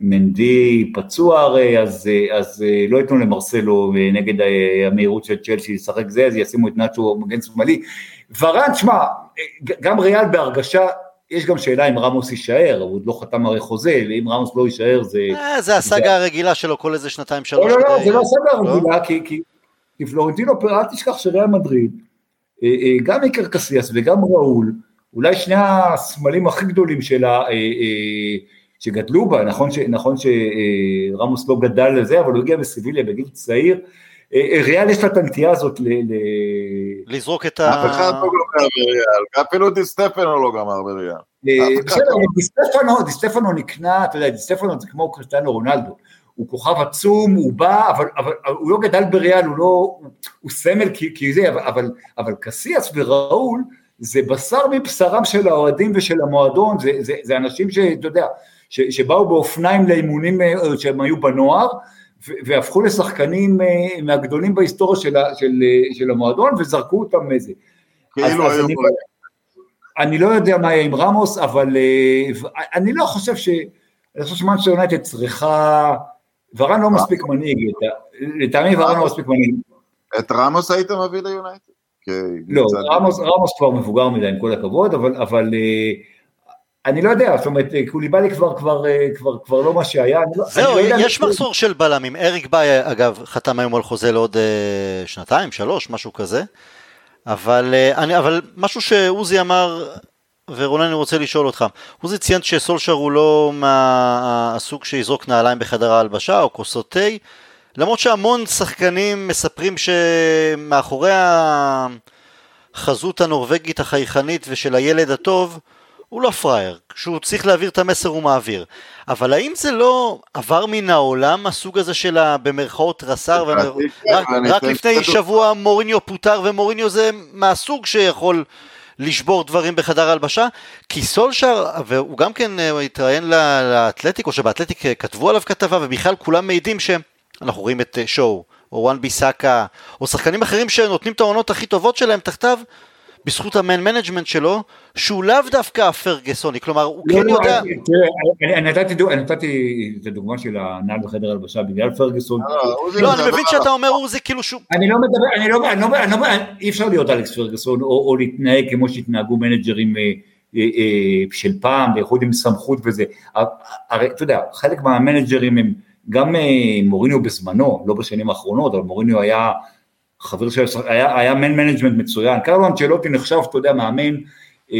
מנדי פצוע הרי, אז, אז לא ייתנו למרסלו נגד המהירות של צ'לסי לשחק זה, אז ישימו את נאצ'ו מגן שמאלי. ורן, שמע, גם ריאל בהרגשה, יש גם שאלה אם רמוס יישאר, הוא עוד לא חתם הרי חוזה, ואם רמוס לא יישאר זה... אה, זה הסאגה הרגילה שלו כל איזה שנתיים שלוש. לא, לא, לא, זה לא הסאגה הרגילה, כי פלורנטינו, אל תשכח שריאל מדריד, אה, אה, גם איקר קסיאס וגם ראול, אולי שני הסמלים הכי גדולים של ה... שגדלו בה, נכון, ש, נכון שרמוס לא גדל לזה, אבל הוא הגיע בסיביליה בגיל צעיר, אה, אה, ריאל יש לה את הנטייה הזאת ל... ל... לזרוק את ה... אף אחד לא גמר בריאל, אפילו דיסטפנו לא גמר בריאל. אה, בסדר, דיסטפנו נקנה, אתה יודע, דיסטפנו זה כמו קריסטיאנו רונלדו, הוא כוכב עצום, הוא בא, אבל, אבל הוא לא גדל בריאל, הוא לא, הוא סמל כי, כי זה, אבל, אבל קסיאס וראול, זה בשר מבשרם של האוהדים ושל המועדון, זה, זה, זה אנשים שאתה יודע, ש, שבאו באופניים לאימונים אה, שהם היו בנוער, והפכו לשחקנים אה, מהגדולים בהיסטוריה של, של, אה, של המועדון, וזרקו אותם מזה. כאילו היו... אני, אני לא יודע מה יהיה עם רמוס, אבל אני לא חושב ש... אני חושב שמאנצ'סטר יונייטד צריכה... ורן לא מספיק מנהיג, לטעמי ורן לא מספיק מנהיג. את רמוס היית מביא ליונייטד? לא, רמוס, כבר מבוגר מדי עם כל הכבוד, אבל, אבל אני לא יודע, זאת אומרת, קוליבאלי כבר, כבר, כבר, כבר לא מה שהיה. לא- זהו, לא יש מחסור של בלמים. אריק ביי, אגב, חתם היום על חוזה לעוד uh, שנתיים, שלוש, משהו כזה. אבל, uh, אני, אבל משהו שעוזי אמר, ורונן אני רוצה לשאול אותך. עוזי ציין שסולשר הוא לא מהסוג שיזרוק נעליים בחדר ההלבשה או כוסות תה, למרות שהמון שחקנים מספרים שמאחורי החזות הנורבגית החייכנית ושל הילד הטוב, הוא לא פראייר, כשהוא צריך להעביר את המסר הוא מעביר. אבל האם זה לא עבר מן העולם הסוג הזה של במרכאות רס"ר, ומר... רק, רק לפני שבוע מוריניו פוטר ומוריניו זה מהסוג שיכול לשבור דברים בחדר הלבשה? כי סולשר, והוא גם כן אה, התראיין לאתלטיק, או שבאתלטיק אה, כתבו עליו כתבה, ובכלל כולם מעידים שאנחנו רואים את אה, שואו, או וואן ביסאקה, או שחקנים אחרים שנותנים את העונות הכי טובות שלהם תחתיו, בזכות ה man management שלו, שהוא לאו דווקא הפרגסוני, כלומר הוא לא, כן לא, יודע... אני נתתי את הדוגמה של הנעל בחדר הלבשה בגלל פרגסון. לא, אני מבין שאתה אומר הוא זה כאילו שהוא... אני לא מדבר, אני לא, אני לא, אני לא, אי אפשר להיות אלכס פרגסון או להתנהג כמו שהתנהגו מנג'רים אה, אה, של פעם, בייחוד עם סמכות וזה. הרי אתה יודע, חלק מהמנג'רים הם גם אה, מוריניו בזמנו, לא בשנים האחרונות, אבל מוריניו היה חבר שלו, היה, היה man management מצוין, קרלו אנצ'לוטי נחשב, אתה יודע, מאמן אה, אה,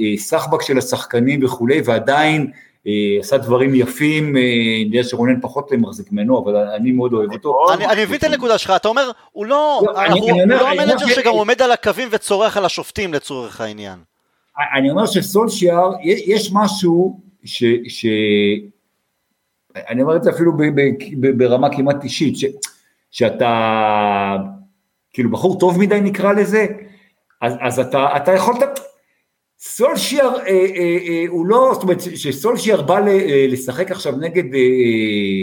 אה, סחבק של השחקנים וכולי, ועדיין אה, עשה דברים יפים, אה, אני יודע שרונן פחות מחזיק ממנו, אבל אני מאוד אוהב אותו. אני מבין את הנקודה שלך, אתה אומר, הוא לא, לא, לא אני המנג'ר שגם עומד על הקווים וצורח על השופטים לצורך העניין. אני אומר שסולשיאר, יש משהו ש... ש... אני אומר את זה אפילו ברמה כמעט אישית, שאתה כאילו בחור טוב מדי נקרא לזה, אז, אז אתה, אתה יכול, סולשיאר אה, אה, אה, הוא לא, זאת אומרת שסולשיאר בא ל, אה, לשחק עכשיו נגד, אה,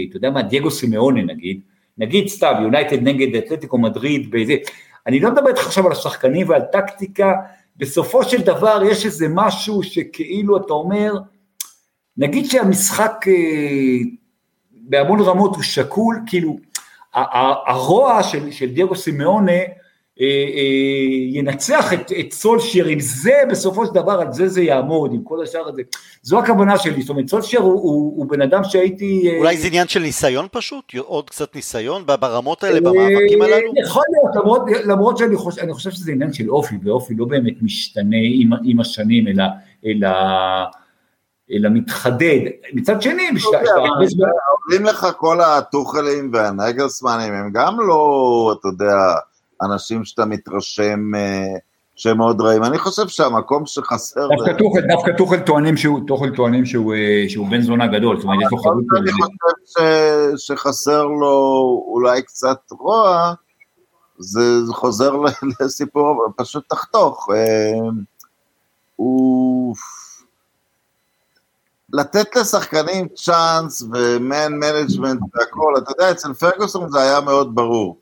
אתה יודע מה, דייגו סימאונה נגיד, נגיד סתם, יונייטד נגד אתלטיקו מדריד, באיזה, אני לא מדבר איתך עכשיו על השחקנים ועל טקטיקה, בסופו של דבר יש איזה משהו שכאילו אתה אומר, נגיד שהמשחק אה, בהמון רמות הוא שקול, כאילו הרוע של, של דייגו סימאונה אה, אה, ינצח את, את סולשייר, אם זה בסופו של דבר, על זה זה יעמוד, עם כל השאר הזה, זו הכוונה שלי, זאת אומרת סולשייר הוא, הוא, הוא בן אדם שהייתי... אה, אולי זה עניין של ניסיון פשוט? עוד קצת ניסיון ברמות האלה, במאבקים הללו? יכול להיות, למרות, למרות שאני חושב, חושב שזה עניין של אופי, ואופי לא באמת משתנה עם, עם השנים, אלא, אלא, אלא מתחדד. מצד שני, אוקיי, אומרים לך כל הטוחלים והנגלסמנים, הם גם לא, אתה יודע, אנשים שאתה מתרשם אה, שהם מאוד רעים. אני חושב שהמקום שחסר... דווקא טוחל, טוענים שהוא, אה, שהוא בן זונה גדול, זאת אומרת, יש לו חנות... אני חושב שחסר לו אולי קצת רוע, זה חוזר לסיפור, פשוט תחתוך. אה, הוא... לתת לשחקנים צ'אנס ו man management והכל, אתה יודע, אצל פרגוסון זה היה מאוד ברור.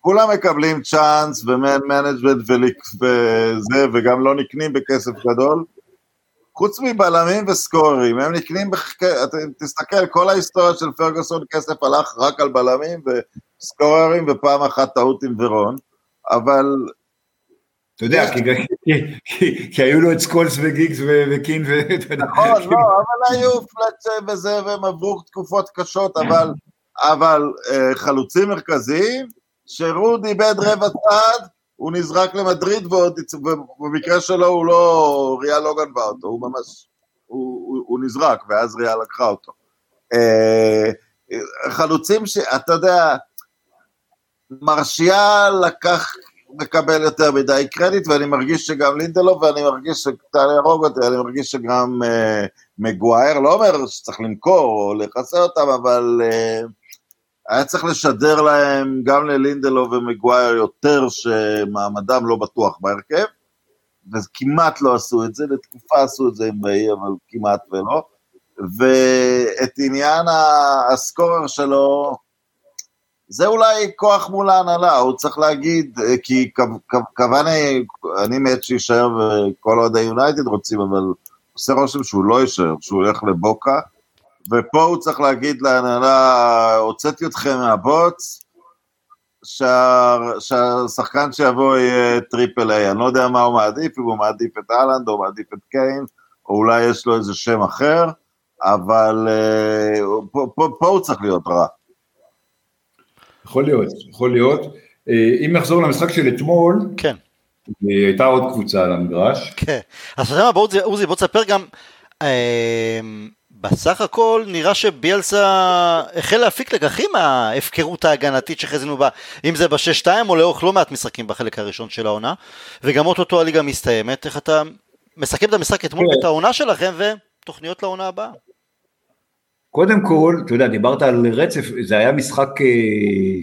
כולם מקבלים צ'אנס ו man management וזה, וגם לא נקנים בכסף גדול. חוץ מבלמים וסקוררים, הם נקנים, בח... אתה תסתכל, כל ההיסטוריה של פרגוסון כסף הלך רק על בלמים וסקוררים ופעם אחת טעות עם ורון, אבל אתה יודע, כי, כי, כי, כי היו לו את סקולס וגיגס ו- וקין יודע. נכון, לא, אבל היו פלטשר וזה, והם עברו תקופות קשות, אבל, אבל אה, חלוצים מרכזיים, שרוד איבד רבע צעד, הוא נזרק למדריד, ובמקרה שלו הוא לא, ריאל לא גנבה אותו, הוא ממש, הוא, נזרק, ואז ריאל לקחה אותו. אה, חלוצים שאתה יודע, מרשיאל לקח, מקבל יותר מדי קרדיט, ואני מרגיש שגם לינדלו, ואני מרגיש שאתה יהרוג אותי, אני מרגיש שגם אה, מגווייר, לא אומר שצריך למכור או לכסה אותם, אבל אה, היה צריך לשדר להם, גם ללינדלו ומגווייר, יותר שמעמדם לא בטוח בהרכב, וכמעט לא עשו את זה, לתקופה עשו את זה עם באי, אבל כמעט ולא. ואת עניין הסקורר שלו, זה אולי כוח מול ההנהלה, הוא צריך להגיד, כי קוואני, אני מת שיישאר וכל עוד היונייטד רוצים, אבל עושה רושם שהוא לא יישאר, שהוא הולך לבוקה, ופה הוא צריך להגיד להנהלה, הוצאתי אתכם מהבוץ, שה, שהשחקן שיבוא יהיה triple A, אני לא יודע מה הוא מעדיף, אם הוא מעדיף את האלנד או מעדיף את קיין, או אולי יש לו איזה שם אחר, אבל אה, פה, פה, פה הוא צריך להיות רע. יכול להיות, יכול להיות. אם נחזור למשחק של אתמול, כן. הייתה עוד קבוצה על המגרש. כן. אז אתה יודע מה, בוא, עוזי, בוא תספר גם, אה, בסך הכל נראה שביאלסה החל להפיק לקחים מההפקרות ההגנתית שחזינו בה, אם זה ב-6-2 או לאורך לא מעט משחקים בחלק הראשון של העונה, וגם אוטוטו הליגה מסתיימת, איך אתה מסכם את המשחק אתמול ואת העונה שלכם ותוכניות לעונה הבאה. קודם כל, אתה יודע, דיברת על רצף, זה היה משחק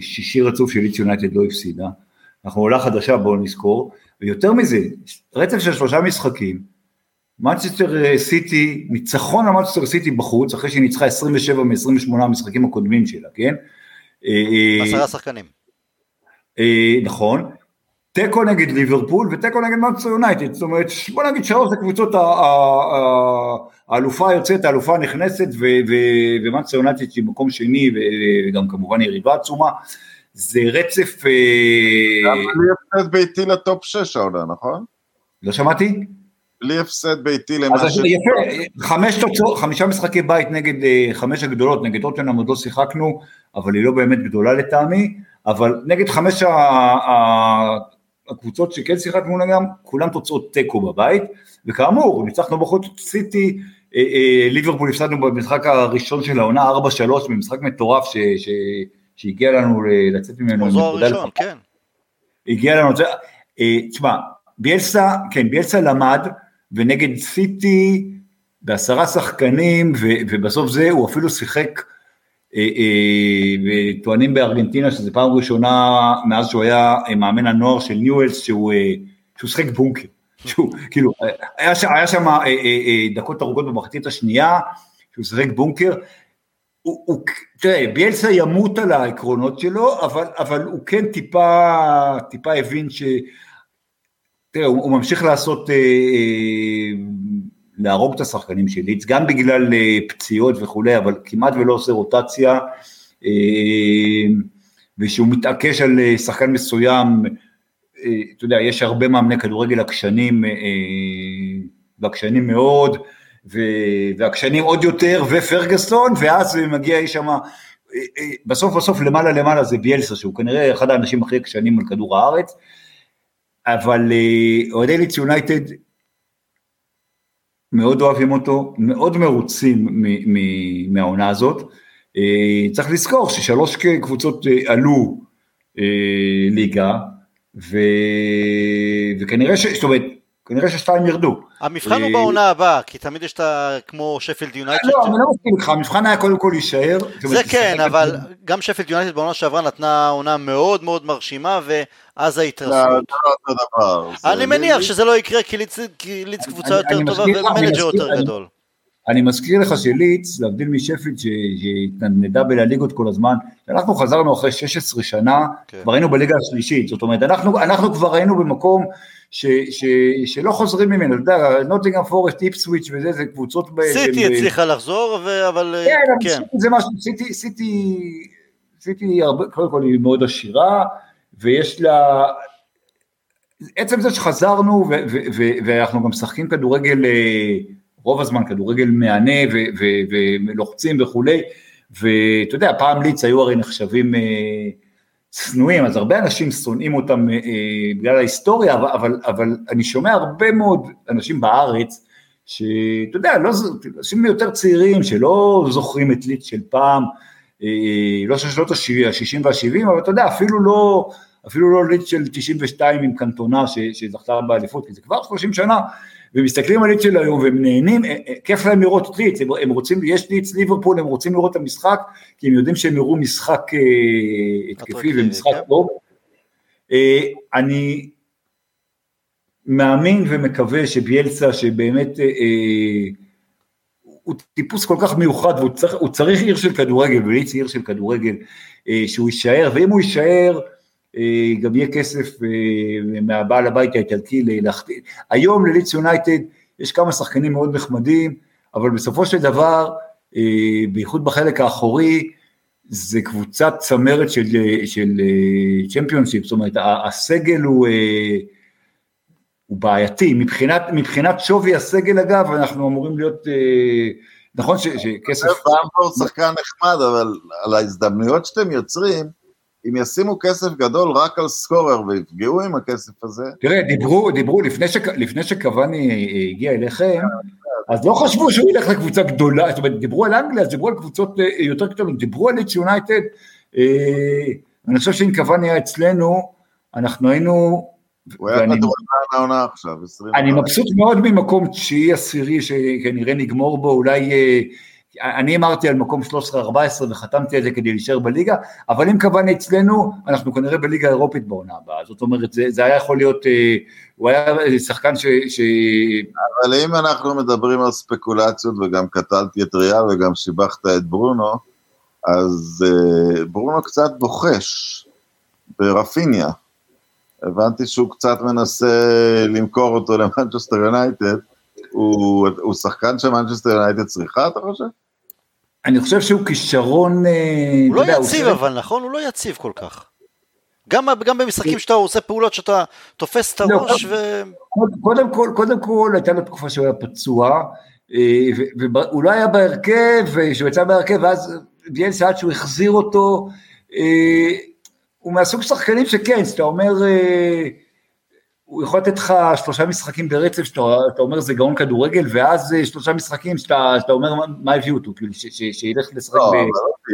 שישי רצוף שלידס יונייטד לא הפסידה. אנחנו עולה חדשה, בואו נזכור. ויותר מזה, רצף של שלושה משחקים, מנצ'סטר סיטי, ניצחון על מנצ'סטר סיטי בחוץ, אחרי שהיא ניצחה 27 מ-28 המשחקים הקודמים שלה, כן? עשרה שחקנים. נכון. תיקו נגד ליברפול ותיקו נגד מנצ'סטר יונייטד, זאת אומרת, בוא נגיד שלוש הקבוצות האלופה היוצאת, האלופה הנכנסת, ומנצ'סטר יונייטד שהיא מקום שני, וגם כמובן יריבה עצומה, זה רצף... גם בלי הפסד ביתי לטופ 6 העונה, נכון? לא שמעתי? בלי הפסד ביתי למה ש... יפה, חמישה משחקי בית נגד חמש הגדולות, נגד טוטנהאם עוד לא שיחקנו, אבל היא לא באמת גדולה לטעמי, אבל נגד חמש הקבוצות שכן שיחקנו נגדם, כולם תוצאות תיקו בבית, וכאמור, ניצחנו בחוץ סיטי, אה, אה, ליברפול הפסדנו במשחק הראשון של העונה 4-3 במשחק מטורף ש, ש, שהגיע לנו לצאת ממנו. מחזור הראשון, כן. הגיע לנו, אה, תשמע, ביאלסה, כן, ביאלסה למד, ונגד סיטי בעשרה שחקנים, ו, ובסוף זה הוא אפילו שיחק, וטוענים בארגנטינה שזו פעם ראשונה מאז שהוא היה מאמן הנוער של ניואלס, שהוא, שיחק בונקר. שהוא, כאילו, היה, היה שם אה, אה, אה, דקות ארוכות במחצית השנייה, שהוא שיחק בונקר, הוא, הוא, תראה, ביאלסה ימות על העקרונות שלו, אבל, אבל הוא כן טיפה, טיפה הבין ש... תראה, הוא, הוא ממשיך לעשות, אה, אה, להרוג את השחקנים של ליץ, גם בגלל אה, פציעות וכולי, אבל כמעט ולא עושה רוטציה, אה, ושהוא מתעקש על שחקן מסוים, אה, אתה יודע, יש הרבה מאמני כדורגל עקשנים, ועקשנים מאוד, ועקשנים עוד יותר, ופרגסון, ואז מגיע איש שם, בסוף בסוף למעלה למעלה זה ביאלסה, שהוא כנראה אחד האנשים הכי עקשנים על כדור הארץ, אבל אוהדי ליץ יונייטד מאוד אוהבים אותו, מאוד מרוצים מהעונה הזאת. צריך לזכור ששלוש קבוצות עלו ליגה, ו... וכנראה ש... זאת אומרת, כנראה ששתיים ירדו. המבחן הוא אה, בעונה הבאה, כי תמיד יש את ה... כמו שפילד יונייטד. לא, אני לא מסכים איתך, המבחן היה קודם כל להישאר. זה כן, אבל גם שפילד יונייטד בעונה שעברה נתנה עונה מאוד מאוד מרשימה, ואז ההתרסות. לא, אני מניח שזה לא יקרה, כי לידס קבוצה יותר טובה ומנג'ר יותר גדול. אני מזכיר לך שלידס, להבדיל משפילד שהתנדנדה בליגות כל הזמן, אנחנו חזרנו אחרי 16 שנה, כן. כבר היינו בליגה השלישית, זאת אומרת, אנחנו, אנחנו כבר היינו במקום ש, ש, שלא חוזרים ממנו, אתה יודע, נוטינגרם פורסט, איפסוויץ' וזה, זה קבוצות... סיטי ב... הצליחה לחזור, ו... אבל כן, כן. זה משהו, סיטי, סיטי, סיטי הרבה, קודם כל היא מאוד עשירה, ויש לה... עצם זה שחזרנו, ו, ו, ו, ואנחנו גם משחקים כדורגל... אה, רוב הזמן כדורגל מהנה ולוחצים וכולי, ואתה יודע, פעם ליץ היו הרי נחשבים אה, צנועים, אז הרבה אנשים שונאים אותם אה, אה, בגלל ההיסטוריה, אבל, אבל, אבל אני שומע הרבה מאוד אנשים בארץ, שאתה יודע, לא, אנשים יותר צעירים שלא זוכרים את ליץ של פעם, לא של שנות ה-60 וה-70, אבל אתה יודע, אפילו לא, אפילו לא ליץ של 92 עם קנטונה שזכתה באליפות, כי זה כבר 30 שנה, ומסתכלים על ליץ של היום והם נהנים, אה, אה, כיף להם לראות את ליץ, הם רוצים, יש ליץ ליברפול, הם רוצים לראות את המשחק, כי הם יודעים שהם יראו משחק אה, התקפי ומשחק כן. טוב. אני מאמין ומקווה שביאלסה, שבאמת הוא טיפוס כל כך מיוחד, והוא צריך, צריך עיר של כדורגל, וליץ עיר של כדורגל, שהוא יישאר, ואם הוא יישאר, גם יהיה כסף אה, מהבעל הבית האיטלקי להחתים. היום לליץ יונייטד יש כמה שחקנים מאוד נחמדים, אבל בסופו של דבר, אה, בייחוד בחלק האחורי, זה קבוצת צמרת של, של צ'מפיונשיפ, זאת אומרת הסגל הוא, הוא בעייתי, מבחינת, מבחינת שווי הסגל אגב, אנחנו אמורים להיות, נכון שכסף... במפורד שחקן נחמד, אבל על ההזדמנויות שאתם יוצרים, אם ישימו כסף גדול רק על סקורר ויפגעו עם הכסף הזה... תראה, דיברו, דיברו, לפני, שק, לפני שקוואני הגיע אליכם, אז לא חשבו שהוא ילך לקבוצה גדולה, זאת אומרת, דיברו על אנגליה, דיברו על קבוצות אה, יותר קטנות, דיברו על ליץ יונייטד, אה, אני חושב שאם קוואני היה אצלנו, אנחנו היינו... הוא היה כדורגלן העונה עכשיו, 20... אני מבסוט מאוד ממקום תשיעי עשירי שכנראה נגמור בו, אולי אה, אני אמרתי על מקום 13-14 וחתמתי על זה כדי להישאר בליגה, אבל אם קוואני אצלנו, אנחנו כנראה בליגה האירופית בעונה הבאה, זאת אומרת, זה, זה היה יכול להיות, אה, הוא היה שחקן ש, ש... אבל אם אנחנו מדברים על ספקולציות, וגם קטלתי את ריאל וגם שיבחת את ברונו, אז אה, ברונו קצת בוחש ברפיניה. הבנתי שהוא קצת מנסה למכור אותו למנצ'סטר יונייטד. הוא, הוא שחקן שמנצ'סטר יונייטד צריכה, אתה חושב? אני חושב שהוא כישרון... אה, הוא לא יודע, יציב הוא אבל, נכון? הוא לא יציב כל כך. גם, גם במשחקים שאתה עושה פעולות שאתה תופס את לא, הראש ו... קודם כל, קודם כל הייתה לו תקופה שהוא היה פצוע, אה, והוא לא היה בהרכב, כשהוא יצא בהרכב, ואז ביאלסה עד שהוא החזיר אותו, אה, הוא מהסוג שחקנים שכן, שאתה אומר, הוא יכול לתת לך שלושה משחקים ברצף, שאתה אומר זה גאון כדורגל, ואז אה, שלושה משחקים שאתה, שאתה אומר מה הביאו אותו, כאילו שילך לשחק לא, ב...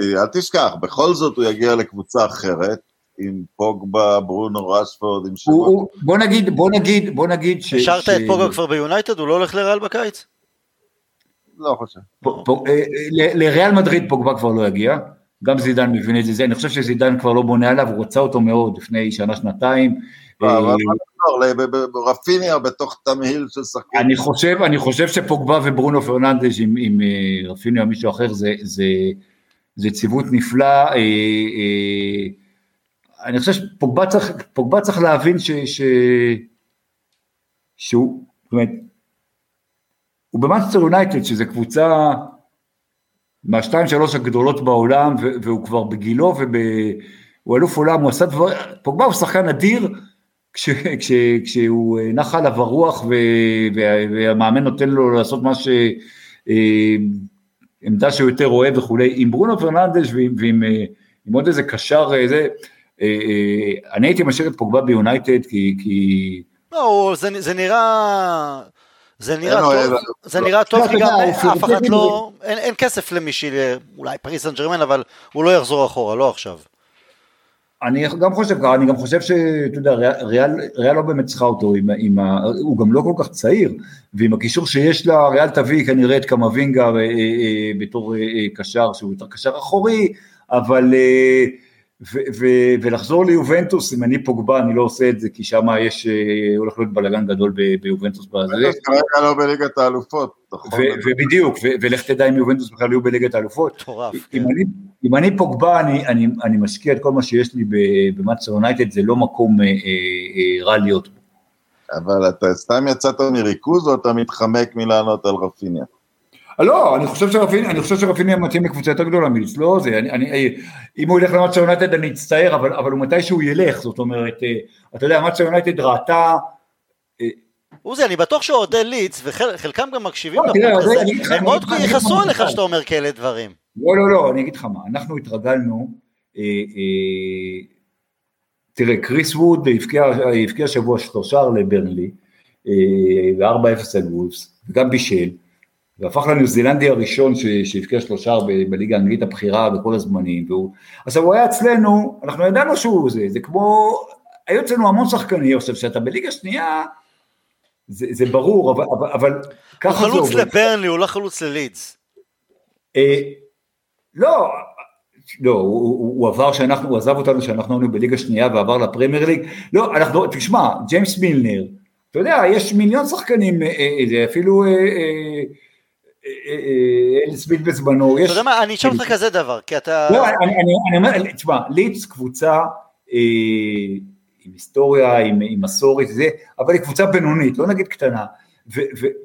לא, אל תשכח, בכל זאת הוא יגיע לקבוצה אחרת, עם פוגבה, ברונו, רשפורד, עם שמות. בוא נגיד, בוא נגיד, בוא נגיד ש... השארת ש... את פוגבה כבר ביונייטד, הוא לא הולך לריאל בקיץ? לא חושב. אה, לריאל מדריד פוגבה כבר לא יגיע. גם זידן מבין את זה, אני חושב שזידן כבר לא בונה עליו, הוא רצה אותו מאוד לפני שנה-שנתיים. אבל לא, רפיניה בתוך תמהיל של שחקנים. אני חושב, אני חושב שפוגבה וברונו פרננדש עם, עם אה, רפיניה או מישהו אחר זה, זה, זה ציוות נפלא. אה, אה, אני חושב שפוגבה צריך, צריך להבין ש, ש, שהוא, זאת אומרת, הוא במאנסטר יונייטד, שזו קבוצה מהשתיים שלוש הגדולות בעולם, והוא כבר בגילו, והוא אלוף עולם, הוא עשה דבר, פוגבה הוא שחקן אדיר, כש, כש, כשהוא אה, נח עליו הרוח והמאמן נותן לו לעשות מה ש... אה, עמדה שהוא יותר אוהב וכולי, עם ברונו פרננדש ועם, ועם אה, עם עוד איזה קשר, זה, אני הייתי משאיר את פוגבה ביונייטד כי... כי... לא, זה, זה נראה... זה נראה טוב, זה נראה טוב כי גם אף אחד לא, אין כסף למישהי, אולי פריס סן ג'רמן, אבל הוא לא יחזור אחורה, לא עכשיו. אני גם חושב ככה, אני גם חושב שאתה יודע, ריאל, ריאל לא באמת צריכה אותו, עם, עם ה, הוא גם לא כל כך צעיר, ועם הקישור שיש לה, ריאל תביא כנראה את קמבינגה אה, אה, בתור אה, קשר, שהוא יותר קשר אחורי, אבל... אה, ו- ו- ולחזור ליובנטוס, אם אני פוגבה, אני לא עושה את זה, כי שם יש, הולך להיות בלאגן גדול ביובנטוס. יובנטוס כרגע לא בליגת האלופות, נכון. ובדיוק, ולך תדע אם יובנטוס בכלל יהיו בליגת האלופות. מטורף. אם אני פוגבה, אני משקיע את כל מה שיש לי במאצר יונייטד, זה לא מקום אה, אה, רע להיות בו. אבל אתה סתם יצאת מריכוז, או אתה מתחמק מלענות על רפיניה? לא, אני חושב שרפיניה, אני חושב שרפיניה מתאים לקבוצה יותר גדולה מליץ, לא זה, אני, אני, אם הוא ילך למצ'ר יונייטד אני אצטער, אבל, אבל הוא מתי שהוא ילך, זאת אומרת, אה, אתה יודע, מצ'ר יונייטד ראתה... אה, עוזי, אני בטוח שאוהדי ליץ, וחלקם גם מקשיבים לא, לפודקאסט הזה, הם מאוד יכעסו עליך שאתה אומר כאלה דברים. לא, לא, לא, אני אגיד לך מה, אנחנו התרגלנו, אה, תראה, קריס ווד הבקיע שבוע שלושה לברנלי, ו-4-0 על וולפס, וגם בישל, והפך לניו זילנדי הראשון שהבקיע שלושה בליגה האנגלית הבכירה בכל הזמנים, והוא, עכשיו הוא היה אצלנו, אנחנו ידענו שהוא זה, זה כמו, היו אצלנו המון שחקנים, עכשיו שאתה בליגה שנייה, זה, זה ברור, אבל, אבל, אבל ככה זה עובד. הוא חלוץ לברנלי, הוא לא חלוץ ללידס. אה, לא, לא, הוא, הוא, הוא עבר שאנחנו, הוא עזב אותנו שאנחנו היינו בליגה שנייה ועבר לפרמייר ליג, לא, אנחנו, תשמע, ג'יימס מילנר, אתה יודע, יש מיליון שחקנים, אה, אה, אפילו אל סמית בזמנו, אתה יודע מה, אני אשאל אותך כזה דבר, כי אתה... לא, אני אומר, תשמע, לידס קבוצה אה, עם היסטוריה, עם מסורת, אבל היא קבוצה בינונית, לא נגיד קטנה,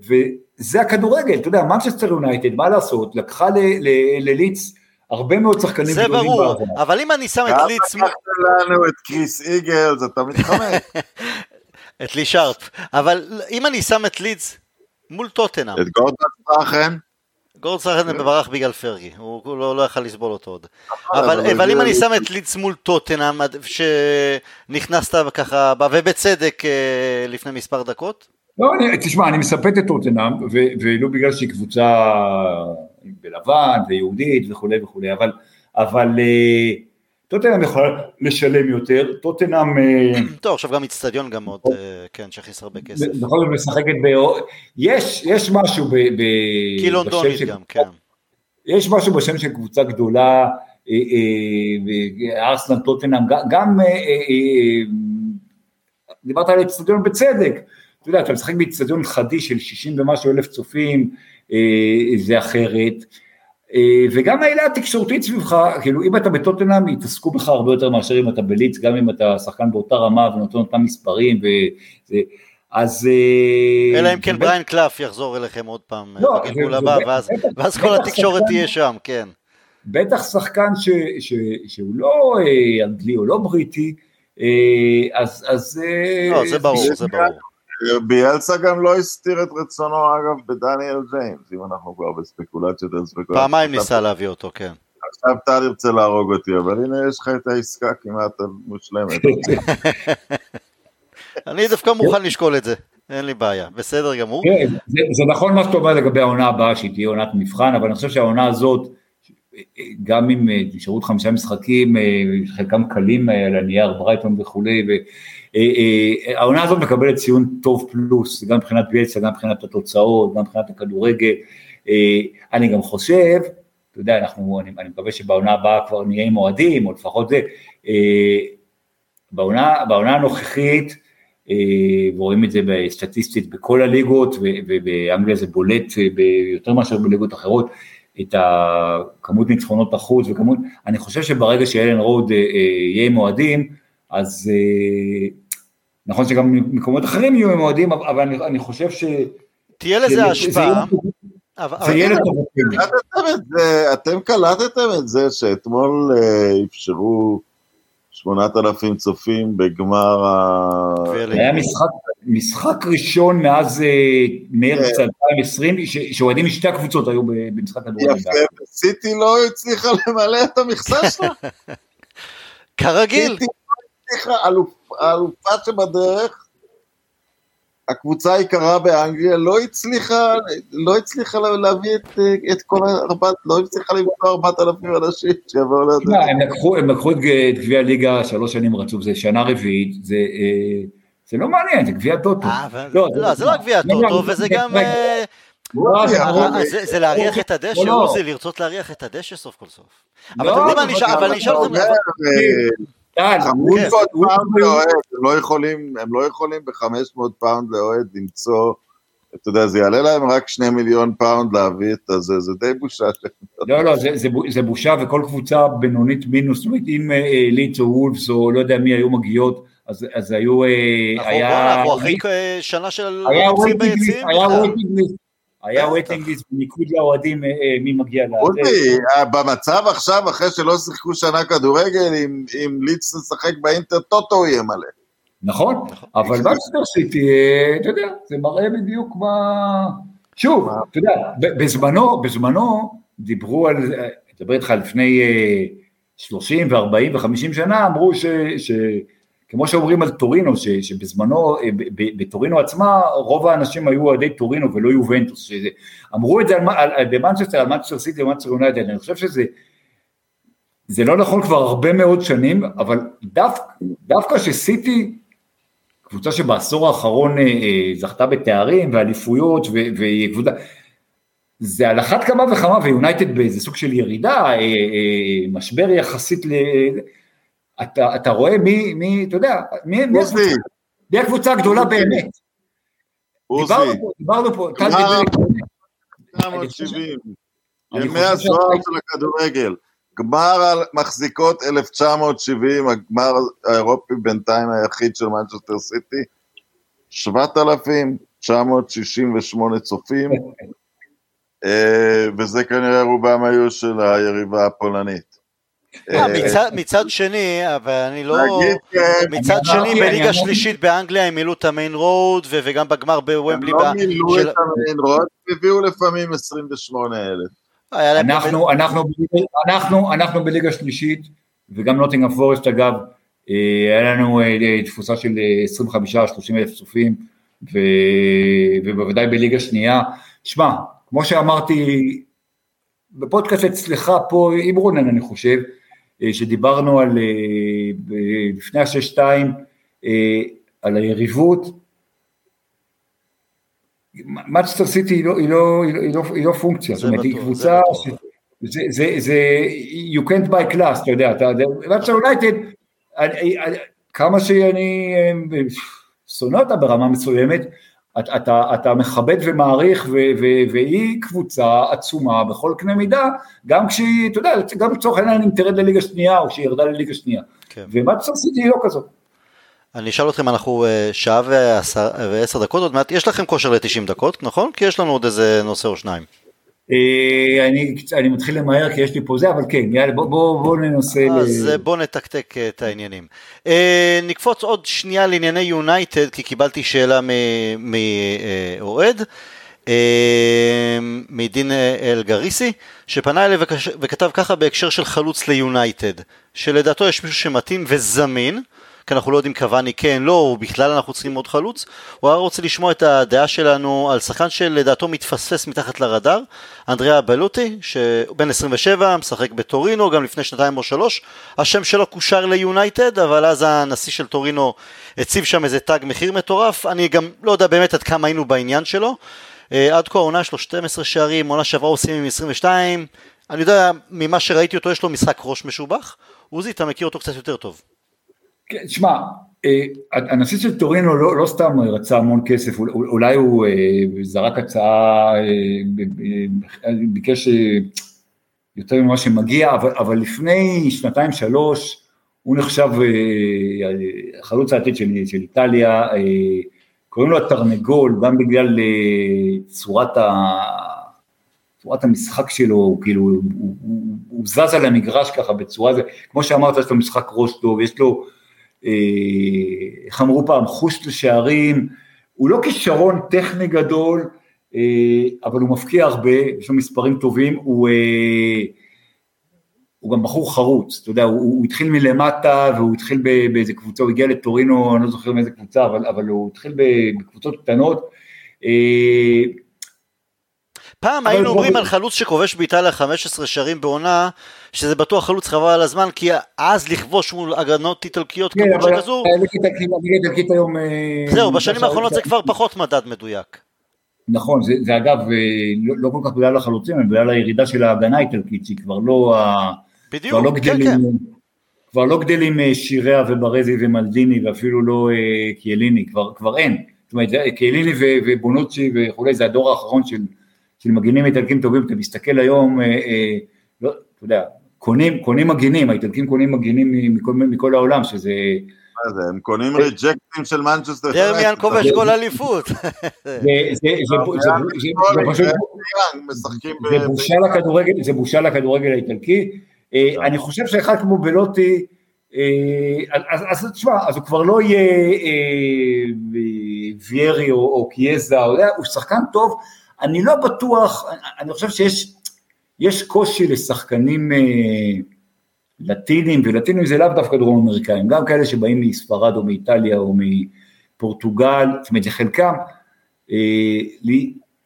וזה הכדורגל, אתה יודע, מנצ'סטר יונייטד, מה לעשות, לקחה ללידס הרבה מאוד שחקנים גדולים בעבר. זה ברור, אבל אם אני שם את לידס... גם לקחת לנו את קריס איגלס, אתה מתחמק. את לי שרפ, אבל אם אני שם את לידס מול טוטנאם. את גורדון סאחן? גורד סאחן ברח בגלל פרגי, הוא לא, לא יכל לסבול אותו עוד. אבל, אבל אם אני שם את לידס מול טוטנאם, שנכנסת ככה, ובצדק אה, לפני מספר דקות? לא, אני, תשמע, אני מספט את טוטנאם, ולא בגלל שהיא קבוצה בלבן ויהודית וכולי וכולי, אבל, אבל אה, טוטנאם יכולה לשלם יותר, טוטנאם... אה, טוב, עכשיו גם איצטדיון גם עוד, אה, כן, שיכניס הרבה כסף. בכל זאת משחקת ב... יש, יש משהו ב... קילונדונית גם, כן. יש משהו בשם של קבוצה גדולה, ארסנל, טוטנאם, גם... דיברת על איצטדיון בצדק, אתה יודע, אתה משחק באיצטדיון חדי של 60 ומשהו אלף צופים, זה אחרת. אה, וגם העילה התקשורתית סביבך, כאילו אם אתה בטוטנאם יתעסקו בך הרבה יותר מאשר אם אתה בליץ, גם אם אתה שחקן באותה רמה ונותן אותם מספרים, וזה, אז... אה, אלא אם כן בריין קלף יחזור אליכם עוד פעם לא, בגלגול הבא, ואז, ואז כל התקשורת תהיה שם, כן. בטח שחקן ש, ש, שהוא לא אה, אנגלי או לא בריטי, אז... אז לא, זה ברור, זה ברור. ביאלסה גם לא הסתיר את רצונו אגב בדניאל ג'יימס, אם אנחנו כבר בספקולציות על ספקולציות. פעמיים ניסה להביא אותו, כן. עכשיו טל ירצה להרוג אותי, אבל הנה יש לך את העסקה כמעט מושלמת. אני דווקא מוכן לשקול את זה, אין לי בעיה, בסדר גמור. כן, זה, זה נכון מה שאתה אומר לגבי העונה הבאה, שהיא תהיה עונת מבחן, אבל אני חושב שהעונה הזאת, גם אם אה, נשארו חמישה משחקים, אה, חלקם קלים אה, על הנייר, ברייטון וכולי, העונה הזאת מקבלת ציון טוב פלוס, גם מבחינת ביאצה, גם מבחינת התוצאות, גם מבחינת הכדורגל. אני גם חושב, אתה יודע, אנחנו, אני, אני מקווה שבעונה הבאה כבר נהיה עם אוהדים, או לפחות זה, בעונה, בעונה הנוכחית, ורואים את זה סטטיסטית בכל הליגות, ובאנגליה זה בולט יותר מאשר בליגות אחרות, את הכמות ניצחונות החוץ וכמות, אני חושב שברגע שאלן רוד יהיה עם אוהדים, אז נכון שגם מקומות אחרים יהיו עם אוהדים, אבל אני, אני חושב ש... תהיה לזה השפעה. זה יהיה לטובתנו. אתם קלטתם את זה שאתמול אפשרו 8,000 צופים בגמר ה... היה משחק, משחק ראשון מאז מרץ 2020, שאוהדים משתי הקבוצות היו במשחק כדורגל. יפה, סיטי לא הצליחה למלא את המכסה שלה. כרגיל. לא הצליחה, האלופה שבדרך, הקבוצה היקרה באנגליה לא הצליחה, לא הצליחה להביא את, את כל ארבעת, לא הצליחה למצוא ארבעת אלפים אנשים שיבואו לדעת. הם לקחו, הם לקחו את גביע הליגה שלוש שנים רצוף, זה שנה רביעית, זה, זה לא מעניין, זה גביע טוטו. לא, לא, זה לא גביע טוטו, וזה גם... זה להריח את הדשא, עוזי, לרצות להריח את הדשא סוף כל סוף. אבל אתם יודעים מה, אני אשאל אתכם... חמוד פאונד לאוהד, הם לא יכולים, הם לא יכולים ב-500 פאונד לאוהד למצוא, אתה יודע, זה יעלה להם רק שני מיליון פאונד להביא את הזה, זה די בושה. לא, לא, זה בושה, וכל קבוצה בינונית מינוס, זאת אומרת, אם לידס או וולפס או לא יודע מי היו מגיעות, אז היו, היה... אנחנו אחרי שנה של... היה waiting list, היה waiting list בניקוד לאוהדים מי מגיע לזה. אודי, במצב עכשיו, אחרי שלא שיחקו שנה כדורגל, אם לידס תשחק באינטר טוטו יהיה מלא. נכון, אבל מנצ'סטר סיטי, אתה יודע, זה מראה בדיוק מה... שוב, אתה יודע, בזמנו, בזמנו דיברו על, אני מדבר איתך לפני 30 ו-40 ו-50 שנה, אמרו ש... כמו שאומרים על טורינו, ש, שבזמנו, בטורינו עצמה, רוב האנשים היו אוהדי טורינו ולא יובנטוס, שזה, אמרו את זה במנצ'סטר, על מנצ'סטר סיטי ומנצ'סטר יונייטד, אני חושב שזה זה לא נכון כבר הרבה מאוד שנים, אבל דווקא, דווקא שסיטי, קבוצה שבעשור האחרון אה, זכתה בתארים ואליפויות והיא קבוצה, זה על אחת כמה וכמה, ויונייטד באיזה סוג של ירידה, אה, אה, משבר יחסית ל... אתה, אתה רואה מי, מי, אתה יודע, מי, מי, הקבוצה, מי הקבוצה הגדולה באמת. עוזי, דיברנו פה, טל דיבר... 1970, ימי הזוהר של הכדורגל, גמר על מחזיקות 1970, הגמר האירופי בינתיים היחיד של מנצ'סטר סיטי, 7,968 צופים, וזה כנראה רובם היו של היריבה הפולנית. מצד שני, אבל אני לא... מצד שני, בליגה שלישית באנגליה הם מילאו את המיין רוד, וגם בגמר בוומבלי. הם לא מילאו את המיין רוד, הביאו לפעמים 28,000. אנחנו, אנחנו, אנחנו, אנחנו בליגה שלישית, וגם נוטינגרם פורסט אגב, היה לנו תפוסה של 25-30 אלף צופים, ובוודאי בליגה שנייה. שמע, כמו שאמרתי, בפודקאסט אצלך פה, עם רונן אני חושב, שדיברנו על, לפני השש-שתיים, על היריבות, מצ'סטר סיטי היא לא, היא, לא, היא, לא, היא לא פונקציה, זאת אומרת היא קבוצה, זה, זה, זה, you can't buy class, אתה יודע, אתה, מצ'סטר יונייטד, כמה שאני שונא אותה ברמה מסוימת, אתה, אתה, אתה מכבד ומעריך, ו, ו, והיא קבוצה עצומה בכל קנה מידה, גם כשהיא, אתה יודע, גם לצורך העניין אם תרד לליגה שנייה, או שהיא ירדה לליגה שנייה, כן. ומצ'סטר סיטי היא לא כזאת. אני אשאל אתכם, אנחנו שעה ועשר דקות עוד מעט, יש לכם כושר ל-90 דקות, נכון? כי יש לנו עוד איזה נושא או שניים. אני, אני מתחיל למהר כי יש לי פה זה, אבל כן, יאללה, בוא, בוא, בוא ננסה. אז ל... בוא נתקתק את העניינים. נקפוץ עוד שנייה לענייני יונייטד, כי קיבלתי שאלה מאוהד. אה, מדין אלגריסי, שפנה אליי וכתב ככה בהקשר של חלוץ ליונייטד, שלדעתו יש מישהו שמתאים וזמין, כי אנחנו לא יודעים קוואני כן, לא, בכלל אנחנו צריכים עוד חלוץ. הוא היה רוצה לשמוע את הדעה שלנו על שחקן שלדעתו מתפספס מתחת לרדאר, אנדריאה בלוטי, שבן 27, משחק בטורינו, גם לפני שנתיים או שלוש. השם שלו קושר ליונייטד, אבל אז הנשיא של טורינו הציב שם איזה תג מחיר מטורף. אני גם לא יודע באמת עד כמה היינו בעניין שלו. אה, עד כה העונה שלו 12 שערים, עונה שעברה עושים עם 22. אני יודע, ממה שראיתי אותו יש לו משחק ראש משובח. עוזי, אתה מכיר אותו קצת יותר טוב. כן, שמע, אה, הנשיא של טורינו לא, לא סתם רצה המון כסף, אולי הוא אה, זרק הצעה, אה, ביקש יותר ממה שמגיע, אבל, אבל לפני שנתיים שלוש הוא נחשב חלוץ העתיד של, של איטליה, קוראים לו התרנגול, גם בגלל צורת, ה, צורת המשחק שלו, הוא כאילו, הוא, הוא, הוא, זז על המגרש ככה בצורה, זה, כמו שאמרת, יש לו משחק ראש טוב, יש לו איך אמרו פעם, חוש לשערים, הוא לא כישרון טכני גדול, אה, אבל הוא מפקיע הרבה, יש לו מספרים טובים, הוא, אה, הוא גם בחור חרוץ, אתה יודע, הוא, הוא התחיל מלמטה והוא התחיל באיזה קבוצה, הוא הגיע לטורינו, אני לא זוכר מאיזה קבוצה, אבל, אבל הוא התחיל בקבוצות קטנות. פעם היינו אומרים על חלוץ שכובש באיטליה 15 שערים בעונה, שזה בטוח חלוץ חבל על הזמן, כי אז לכבוש מול הגנות איטלקיות כמו שכזו... זהו, בשנים האחרונות זה כבר פחות מדד מדויק. נכון, זה, זה אגב אה, לא, לא כל כך בגלל החלוצים, אלא בגלל הירידה של ההגנה האיטלקית, שהיא כבר לא... בדיוק, כבר לא כן, גדלים, כן. כבר לא גדלים אה, שיריה וברזי ומלדיני ואפילו לא אה, קיאליני, כבר, כבר אין. זאת אומרת, קיאליני ובונוצ'י וכולי, זה הדור האחרון של... של מגינים איטלקים טובים, אתה מסתכל היום, אה, אה, לא, אתה יודע, קונים, קונים מגינים, האיטלקים קונים מגינים מכל, מכל העולם, שזה... מה זה, הם קונים ריג'קטים של מנצ'סטר. דרמיאן כובש כל אליפות. זה בושה לכדורגל האיטלקי. אה, אני חושב שאחד כמו בלוטי, אז תשמע, אז הוא כבר לא יהיה ויירי או קיאזה, הוא שחקן טוב, אני לא בטוח, אני חושב שיש יש קושי לשחקנים אה, לטינים, ולטינים זה לאו דווקא דרום אמריקאים, גם כאלה שבאים מספרד או מאיטליה או מפורטוגל, זאת אומרת, חלקם, אה,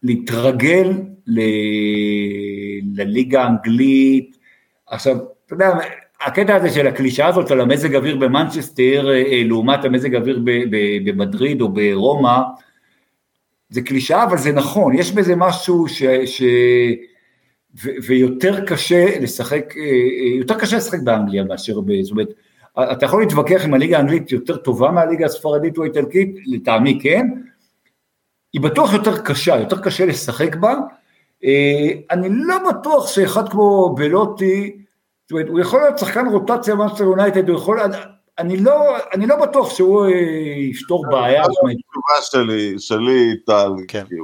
להתרגל ל, לליגה האנגלית, עכשיו, אתה יודע, הקטע הזה של הקלישאה הזאת על המזג אוויר במנצ'סטר אה, לעומת המזג אוויר במדריד או ברומא, זה קלישאה, אבל זה נכון, יש בזה משהו ש... ש... ו... ויותר קשה לשחק, אה, אה, יותר קשה לשחק באנגליה מאשר ב... זאת אומרת, אתה יכול להתווכח אם הליגה האנגלית יותר טובה מהליגה הספרדית או האיטלקית, לטעמי כן, היא בטוח יותר קשה, יותר קשה לשחק בה, אה, אני לא בטוח שאחד כמו בלוטי, זאת אומרת, הוא יכול להיות שחקן רוטציה מנצ'סטר יונייטד, הוא יכול, אני לא, אני לא בטוח שהוא אה, יפתור בעיה. התשובה שלי, שלי טל, כן. כי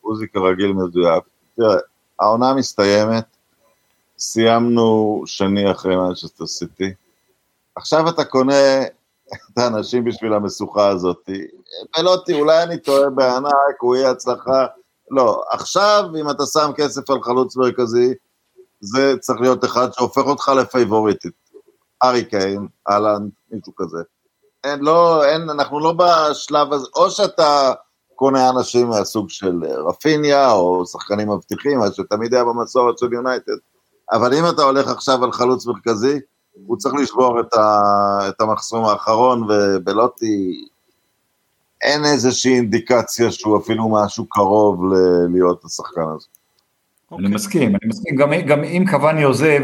עוזי כרגיל מדויק. תראה, העונה מסתיימת, סיימנו שני אחרי מנצ'סטר סיטי. עכשיו אתה קונה את האנשים בשביל המשוכה הזאת. פלוטי, אולי אני טועה בענק, הוא יהיה הצלחה. לא, עכשיו אם אתה שם כסף על חלוץ מרכזי, זה צריך להיות אחד שהופך אותך לפייבוריטית. ארי קיין, אהלן, מישהו כזה. אין, לא, אין, אנחנו לא בשלב הזה, או שאתה קונה אנשים מהסוג של רפיניה, או שחקנים מבטיחים, מה שתמיד היה במסורת של יונייטד, אבל אם אתה הולך עכשיו על חלוץ מרכזי, הוא צריך לשבור את, ה, את המחסום האחרון, ובלוטי אין איזושהי אינדיקציה שהוא אפילו משהו קרוב ל- להיות השחקן הזה. Okay. אני מסכים, אני מסכים, גם, גם אם קוואני עוזב,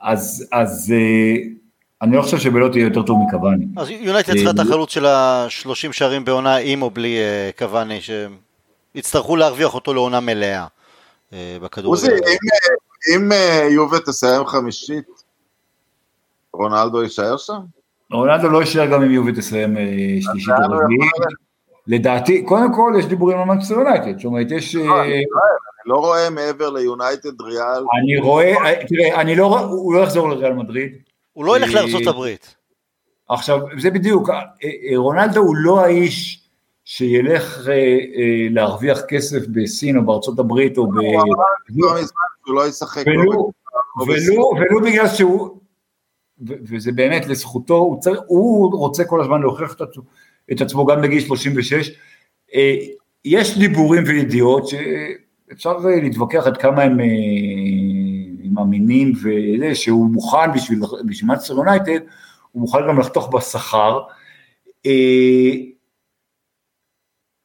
אז, אז uh, אני לא חושב שבלוט יהיה יותר טוב מקוואני. אז יונייטד צריכה את החלוץ של ה-30 שערים בעונה עם או בלי אה, קוואני, שיצטרכו להרוויח אותו לעונה מלאה אה, בכדורגל. עוזי, אם יובה תסיים חמישית, רונלדו יישאר שם? רונלדו לא יישאר גם אם יובה תסיים שלישית או רביעית. לדעתי, קודם כל יש דיבורים על מנצ'סטר יונייטד, זאת אומרת יש... אני לא רואה מעבר ליונייטד ריאל. אני רואה, תראה, אני לא, הוא לא יחזור לריאל מדריד. הוא לא ילך לארצות הברית. עכשיו, זה בדיוק, אה, אה, רונלדו הוא לא האיש שילך אה, אה, להרוויח כסף בסין או בארצות הברית או ב... הוא לא ישחק. לא ולו, לא. ולו, בגלל שהוא, וזה באמת לזכותו, הוא, צריך, הוא רוצה כל הזמן להוכיח את עצמו, את עצמו גם בגיל 36. אה, יש דיבורים וידיעות שאפשר אה, להתווכח עד כמה הם, אה, הם אמינים וזה, שהוא מוכן בשביל, בשביל מנצ'סטר יונייטד, הוא מוכן גם לחתוך בשכר. אה,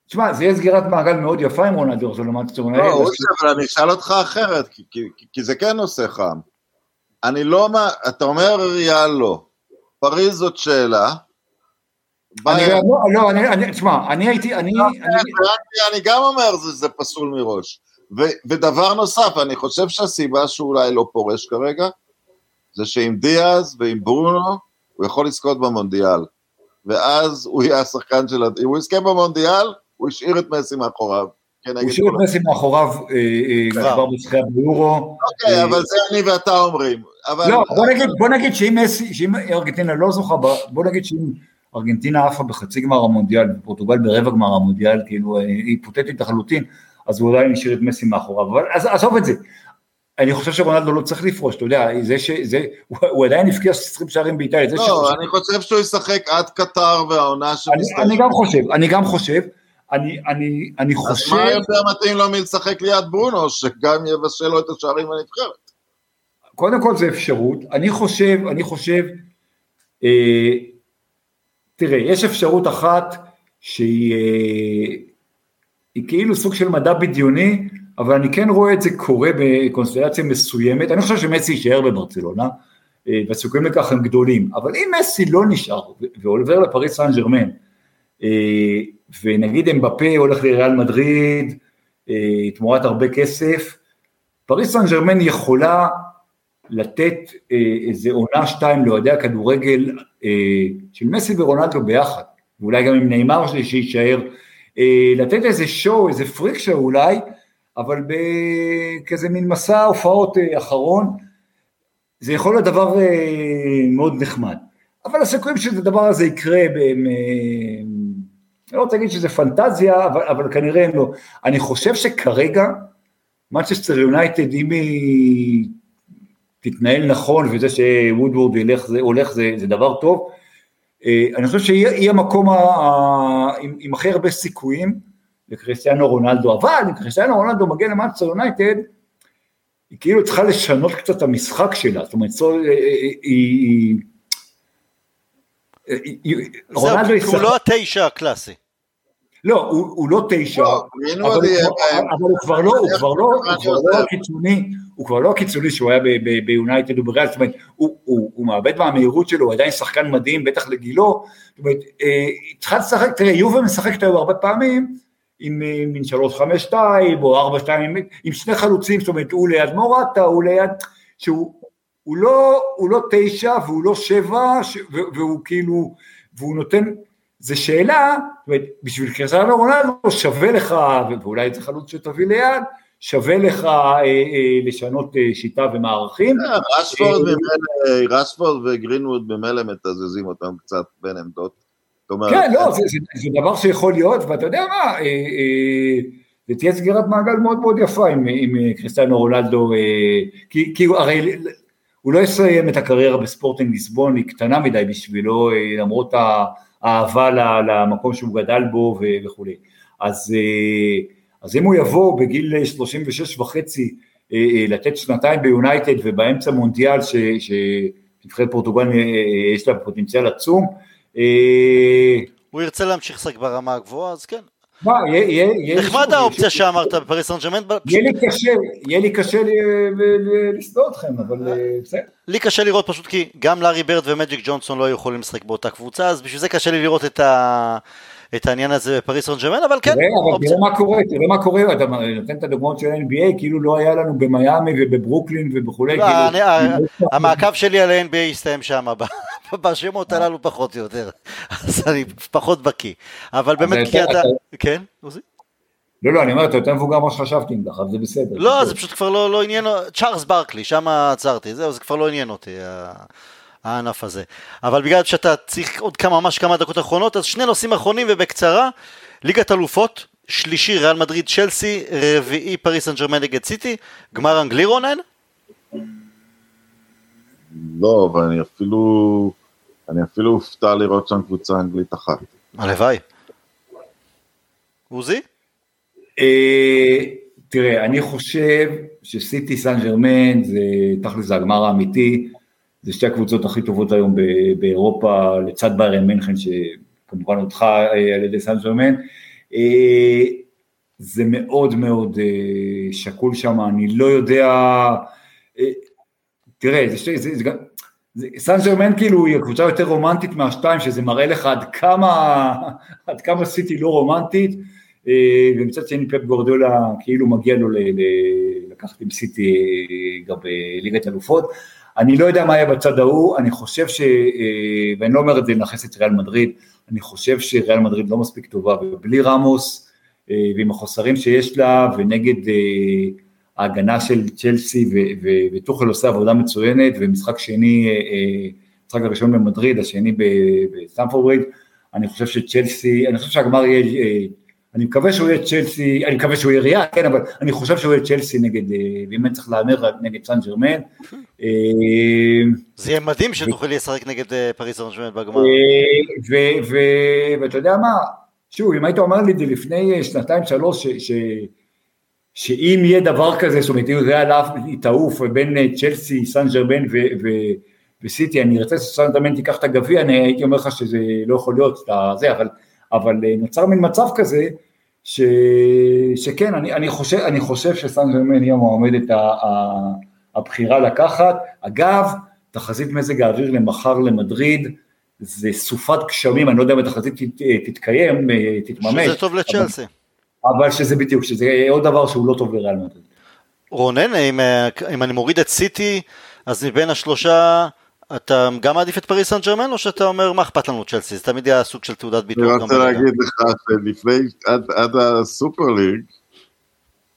תשמע, זה יהיה סגירת מעגל מאוד יפה אם רונלדו יחזור למנצ'סטר יונייטד. לא, אורי, אבל אני אשאל אותך אחרת, כי- כי- כי- כי זה כן נושא חם. אני לא, אתה אומר ריאל לא. פריז זאת שאלה. לא, לא, אני, תשמע, אני הייתי, אני, אני, אני גם אומר זה פסול מראש. ו, ודבר נוסף, אני חושב שהסיבה שהוא אולי לא פורש כרגע, זה שעם דיאז ועם ברונו, הוא יכול לזכות במונדיאל. ואז הוא יהיה השחקן של... אם הוא יזכה במונדיאל, הוא השאיר את מסי מאחוריו. כן, הוא השאיר את. מסי מאחוריו אה, אה, כבר בזכייה ביורו. אוקיי, אה, אבל זה אני ואתה אומרים. אבל... לא, בוא נגיד, בוא נגיד שאם מסי, שאם ארגנטינה לא זוכה, בוא נגיד שאם ארגנטינה עפה בחצי גמר המונדיאל, ופורטוגל ברבע גמר המונדיאל, כאילו היפותטית לחלוטין, אז הוא עדיין השאיר את מסי מאחוריו, אבל אז עזוב את זה. אני חושב שרונלדו לא צריך לפרוש, אתה יודע, זה ש... זה, הוא, הוא עדיין הבקיע 20 שערים באיטליה, לא, שחושב- אני חושב שהוא ישחק עד קטר והעונה אני, שמסתיימת. אני גם חושב, אני גם חושב, אני, אני, אני אז חושב, מה יותר מתאים לו מלשחק ליד ברונו, שגם יבשל לו את השערים בנבחרת? קודם כל זה אפשרות, אני חושב, אני חושב, אה, תראה, יש אפשרות אחת שהיא אה, היא כאילו סוג של מדע בדיוני, אבל אני כן רואה את זה קורה בקונסטלציה מסוימת, אני חושב שמסי יישאר בברצלונה, אה, והסיכויים לכך הם גדולים, אבל אם מסי לא נשאר ועובר לפריס סן ג'רמן, אה, ונגיד אמבפה הולך לריאל מדריד, אה, תמורת הרבה כסף, פריס סן ג'רמן יכולה לתת איזה עונה שתיים לאוהדי הכדורגל של מסי ורונלדו ביחד, ואולי גם עם נאמר שלי שיישאר, לתת איזה שואו, איזה פריק שואו אולי, אבל בכזה מין מסע הופעות אה, אחרון, זה יכול להיות דבר אה, מאוד נחמד. אבל הסיכויים שהדבר הזה יקרה, הם, אה, אני לא רוצה להגיד שזה פנטזיה, אבל, אבל כנראה הם לא. אני חושב שכרגע, מנצ'סטר יונייטד, אם היא תתנהל נכון, וזה שוודוורד ילך, זה, הולך זה, זה דבר טוב, אה, אני חושב שהיא היא המקום ה, ה, עם, עם הכי הרבה סיכויים לקריסטיאנו רונלדו, אבל אם קריסטיאנו רונלדו מגיע למנצ'סטר יונייטד, היא כאילו צריכה לשנות קצת את המשחק שלה, זאת אומרת, זו- אה, אה, היא... היא- היא- זהו, רונלדו הוא לא התשע הקלאסי. לא, הוא, הוא לא תשע, לא, אבל, הוא, כבר- בהם. אבל הוא כבר לא, הוא כבר לא, הוא כבר לא יותר. הקיצוני, הוא כבר לא הקיצוני שהוא היה ביונייטד ובריאל, זאת אומרת, הוא, הוא, הוא מאבד מהמהירות שלו, הוא עדיין שחקן מדהים, בטח לגילו, זאת אומרת, אה, צריכה לשחק, תראה, יובל משחקת היום הרבה פעמים, עם אה, מין שלוש חמש שתיים, או ארבע שתיים, עם- עם שני חלוצים, זאת אומרת, הוא ליד מורטה, הוא ליד, שהוא הוא לא, הוא לא תשע והוא לא שבע, ש- ו- והוא כאילו, והוא נותן, זה שאלה, זאת אומרת, בשביל קריסטיאנו רונלדו שווה לך, ואולי זה חלוץ שתביא ליד, שווה לך אה, אה, לשנות אה, שיטה ומערכים. רשפורד וגרינווד ממילא מתזזים אותם קצת בין עמדות. כן, לא, זה, זה, זה דבר שיכול להיות, ואתה יודע מה, זה תהיה סגירת מעגל מאוד מאוד יפה עם, קריסטיאנו רונלדו, אה, כי, הרי הוא לא יסיים את הקריירה בספורטינג ליסבון, היא קטנה מדי בשבילו, למרות האהבה למקום שהוא גדל בו וכולי. אז, אה, אז אם הוא יבוא בגיל 36 וחצי אה, אה, לתת שנתיים ביונייטד ובאמצע מונדיאל שנבחרת פורטוגל אה, אה, יש לה פוטנציאל עצום, אה, הוא ירצה להמשיך לשחק ברמה הגבוהה, אז כן. מה, יהיה- נחמד האופציה שאמרת בפריס סן ג'רמן, יהיה לי קשה, יהיה לי קשה ל- ל- ל- לשנוא אתכם, אבל אה, בסדר. לי קשה לראות פשוט כי גם לארי ברד ומג'יק ג'ונסון לא היו יכולים לשחק באותה קבוצה, אז בשביל זה קשה לי לראות את, ה... את העניין הזה בפריס סן ג'רמן, אבל כן, תראה, אבל. תראה מה קורה, תראה מה קורה, אתה נותן את הדוגמאות של ה-NBA, כאילו לא היה לנו במיאמי ובברוקלין ובכולי. לא, כאילו- המעקב שלי על ה-NBA הסתיים שם, בשמות הללו פחות או יותר, אז אני פחות בקיא, אבל באמת כי אתה- כן, עוזי? לא, לא, אני אומר, אתה יותר מבוגר ממה שחשבתי אם ככה, זה בסדר. לא, זה פשוט כבר לא לא עניין, צ'ארלס ברקלי, שם עצרתי, זהו, זה כבר לא עניין אותי. ה- הענף הזה. אבל בגלל שאתה צריך עוד כמה, ממש כמה דקות אחרונות, אז שני נושאים אחרונים ובקצרה, ליגת אלופות, שלישי ריאל מדריד צ'לסי, רביעי פריס סן ג'רמן נגד סיטי, גמר אנגלי רונן? לא, אבל אני אפילו, אני אפילו הופתע לראות שם קבוצה אנגלית אחת. הלוואי. עוזי? אה, תראה, אני חושב שסיטי סן ג'רמן זה תכל'ס זה הגמר האמיתי, זה שתי הקבוצות הכי טובות היום באירופה, לצד ביירן מינכן שכמובן הודחה אה, על ידי סן ג'רמן. אה, זה מאוד מאוד שקול שם, אני לא יודע, תראה, זה, גם, סן ג'רמן כאילו היא הקבוצה יותר רומנטית מהשתיים, שזה מראה לך עד כמה, עד כמה סיטי לא רומנטית, אה, ומצד שני פפ גורדולה כאילו מגיע לו ל, לקחת עם סיטי אה, גם בליגת אלופות. אני לא יודע מה יהיה בצד ההוא, אני חושב ש... אה, ואני לא אומר את זה לנכס את ריאל מדריד, אני חושב שריאל מדריד לא מספיק טובה, ובלי רמוס, ועם החוסרים שיש לה, ונגד ההגנה של צ'לסי, וטוחל עושה עבודה מצוינת, ומשחק שני, המשחק הראשון במדריד, השני בסטמפורד אני חושב שצ'לסי, אני חושב שהגמר יהיה אני מקווה שהוא יהיה צ'לסי, אני מקווה שהוא יהיה ריאל, כן, אבל אני חושב שהוא יהיה צ'לסי נגד, אה, ואם אני צריך להמר נגד סן ג'רמן. אה, זה יהיה מדהים שתוכל לשחק נגד אה, פריס סן ג'רמן בגמר. ואתה יודע מה, שוב, אם היית אומר לי את זה לפני שנתיים שלוש, שאם יהיה דבר כזה, זאת אומרת, אם ריאל תעוף בין צ'לסי, סן ג'רמן וסיטי, אני ארצה שסן ג'רמן תיקח את הגביע, אני הייתי אומר לך שזה לא יכול להיות, זה, אבל... אבל אה, נוצר מין מצב כזה, ש... שכן, אני, אני, חושב, אני חושב שסן ג'רמן היא המועמדת הבחירה לקחת. אגב, תחזית מזג האוויר למחר למדריד, זה סופת גשמים, אני לא יודע אם התחזית תתקיים, אה, תתממש. שזה טוב לצ'לסי. אבל, אבל שזה בדיוק, שזה עוד דבר שהוא לא טוב לריאל מדריד. רונן, אם, אה, אם אני מוריד את סיטי, אז מבין השלושה, אתה גם מעדיף את פריס סן ג'רמן או שאתה אומר מה אכפת לנו צ'לסי? זה תמיד היה סוג של תעודת ביטוח. אני רוצה להגיד לך שלפני, עד, עד הסופר ליג,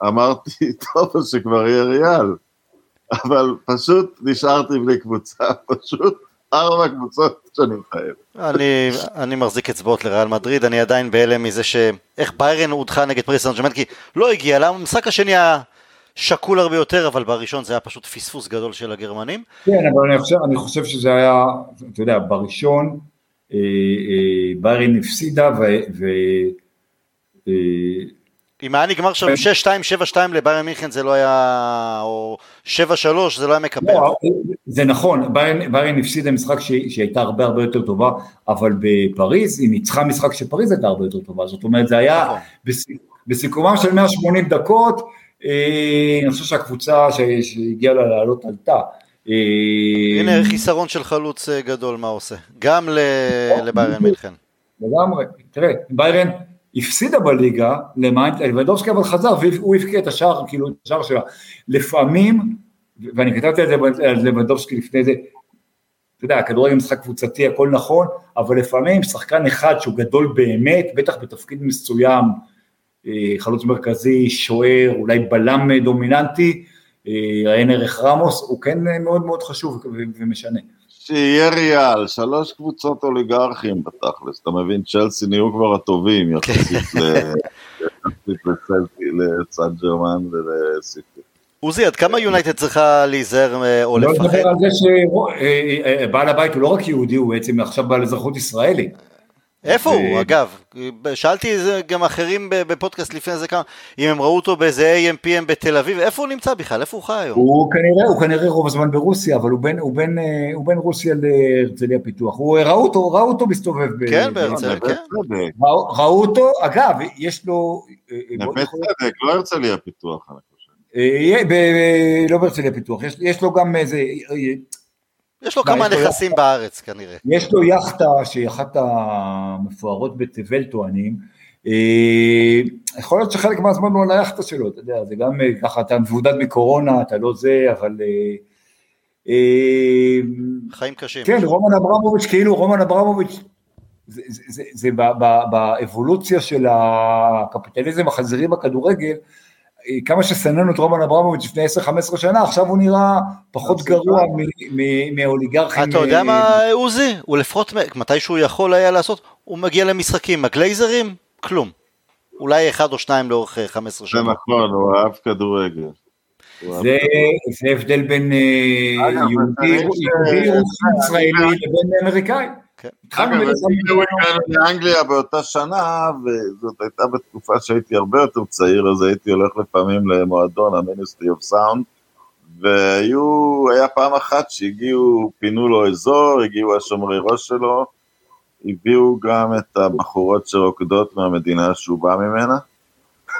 אמרתי, טוב, שכבר יהיה ריאל, אבל פשוט נשארתי בלי קבוצה, פשוט ארבע קבוצות שאני מחבב. אני, אני מחזיק אצבעות לריאל מדריד, אני עדיין בהלם מזה שאיך ביירן הודחה נגד פריס סן ג'רמן, כי לא הגיע לה, המשחק השני היה... שקול הרבה יותר, אבל בראשון זה היה פשוט פספוס גדול של הגרמנים. כן, אבל אני חושב, אני חושב שזה היה, אתה יודע, בראשון אה, אה, ביירן הפסידה ו... ו אה, אם היה נגמר שם 6-2, 7-2 לביירן מינכן זה לא היה, או 7-3 זה לא היה מקבל. לא, זה נכון, ביירן הפסידה משחק שהיא הייתה הרבה הרבה יותר טובה, אבל בפריז היא ניצחה משחק שפריז הייתה הרבה יותר טובה, זאת אומרת זה היה נכון. בסיכומם של 180 דקות, אני חושב שהקבוצה שהגיעה לה לעלות עלתה. אה, הנה חיסרון של חלוץ אה, גדול מה עושה, גם לביירן מינכן. לגמרי, תראה, ביירן הפסידה בליגה למיינט, לבדובסקי אבל חזר והוא הבקיע את השער, כאילו את השער שלה. לפעמים, ואני כתבתי על זה על לפני זה, אתה יודע, הכדורגל משחק קבוצתי, הכל נכון, אבל לפעמים שחקן אחד שהוא גדול באמת, בטח בתפקיד מסוים, אה, חלוץ מרכזי, שוער, אולי בלם דומיננטי, עיין אה, ערך רמוס, הוא כן מאוד מאוד חשוב ומשנה. שיהיה ריאל, שלוש קבוצות אוליגרכים בתכלס, אתה מבין, צ'לסי נהיו כבר הטובים יחסית לצד ג'רמן ולסיטי. עוזי, עד כמה יונייטד צריכה להיזהר אה, או לפחד? לא לדבר על זה שבעל הבית הוא לא רק יהודי, הוא בעצם עכשיו בעל אזרחות ישראלית. איפה הוא, אגב? שאלתי גם אחרים בפודקאסט לפני זה כמה, אם הם ראו אותו באיזה AMPM בתל אביב, איפה הוא נמצא בכלל? איפה הוא חי היום? הוא כנראה, הוא כנראה רוב הזמן ברוסיה, אבל הוא בין, הוא בין, הוא בין רוסיה להרצליה פיתוח. הוא, ראו אותו, ראו אותו מסתובב. כן, בהרצליה, כן. ראו, ראו אותו, אגב, יש לו... אה, אה, נווה צדק, לא הרצליה פיתוח, אני חושב. אה, לא בהרצליה פיתוח, יש לו גם איזה... יש לו כמה נכסים בארץ כנראה. יש לו יאכטה שהיא אחת המפוארות בתבל טוענים. אה, יכול להיות שחלק מהזמן הוא על היאכטה שלו, אתה יודע, זה גם אה, ככה, אתה מבודד מקורונה, אתה לא זה, אבל... אה, חיים קשים. כן, רומן אברמוביץ', כאילו רומן אברמוביץ', זה, זה, זה, זה באבולוציה של הקפיטליזם החזירי בכדורגל, כמה שסננו את רומן אברמוביץ' לפני 10-15 שנה, עכשיו הוא נראה פחות גרוע מאוליגרכים. אתה יודע מה, עוזי? הוא לפחות, מתי שהוא יכול היה לעשות, הוא מגיע למשחקים. הגלייזרים, כלום. אולי אחד או שניים לאורך 15 שנה. זה נכון, הוא אהב כדורגל. זה הבדל בין יהודי ישראלי לבין אמריקאי. אגב, הגענו לאנגליה באותה שנה, וזאת הייתה בתקופה שהייתי הרבה יותר צעיר, אז הייתי הולך לפעמים למועדון, ה-Ministry of Sound, והיה פעם אחת שהגיעו, פינו לו אזור, הגיעו השומרי ראש שלו, הביאו גם את הבחורות שרוקדות מהמדינה שהוא בא ממנה,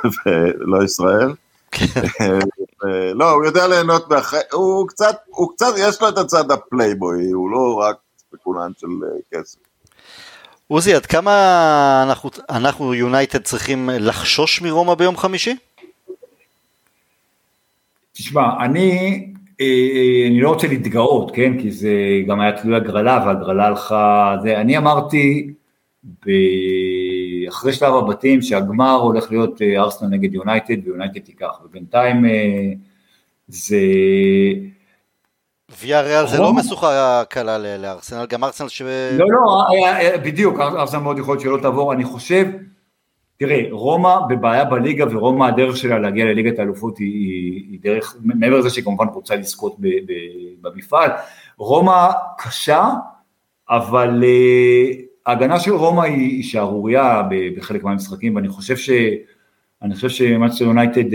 ולא ישראל. לא, הוא יודע ליהנות מהחיים, הוא קצת, הוא קצת, יש לו את הצד הפלייבוי, הוא לא רק ספקולנט של כסף. עוזי, עד כמה אנחנו, אנחנו יונייטד צריכים לחשוש מרומא ביום חמישי? תשמע, אני, אני לא רוצה להתגאות, כן? כי זה גם היה תלוי הגרלה, והגרלה הלכה, זה, אני אמרתי, ב... אחרי שלב הבתים שהגמר הולך להיות ארסנל נגד יונייטד ויונייטד תיקח, ובינתיים זה... ויה ריאל זה לא משוכה קלה לארסנל, גם ארסנל ש... לא, לא, בדיוק, ארסנל מאוד יכול להיות שלא תעבור, אני חושב, תראה, רומא בבעיה בליגה ורומא הדרך שלה להגיע לליגת האלופות היא, היא דרך, מעבר לזה שהיא כמובן רוצה לזכות במפעל, רומא קשה, אבל ההגנה של רומא היא שערורייה בחלק מהמשחקים, ואני חושב ש... אני חושב שמאצ'ר יונייטד,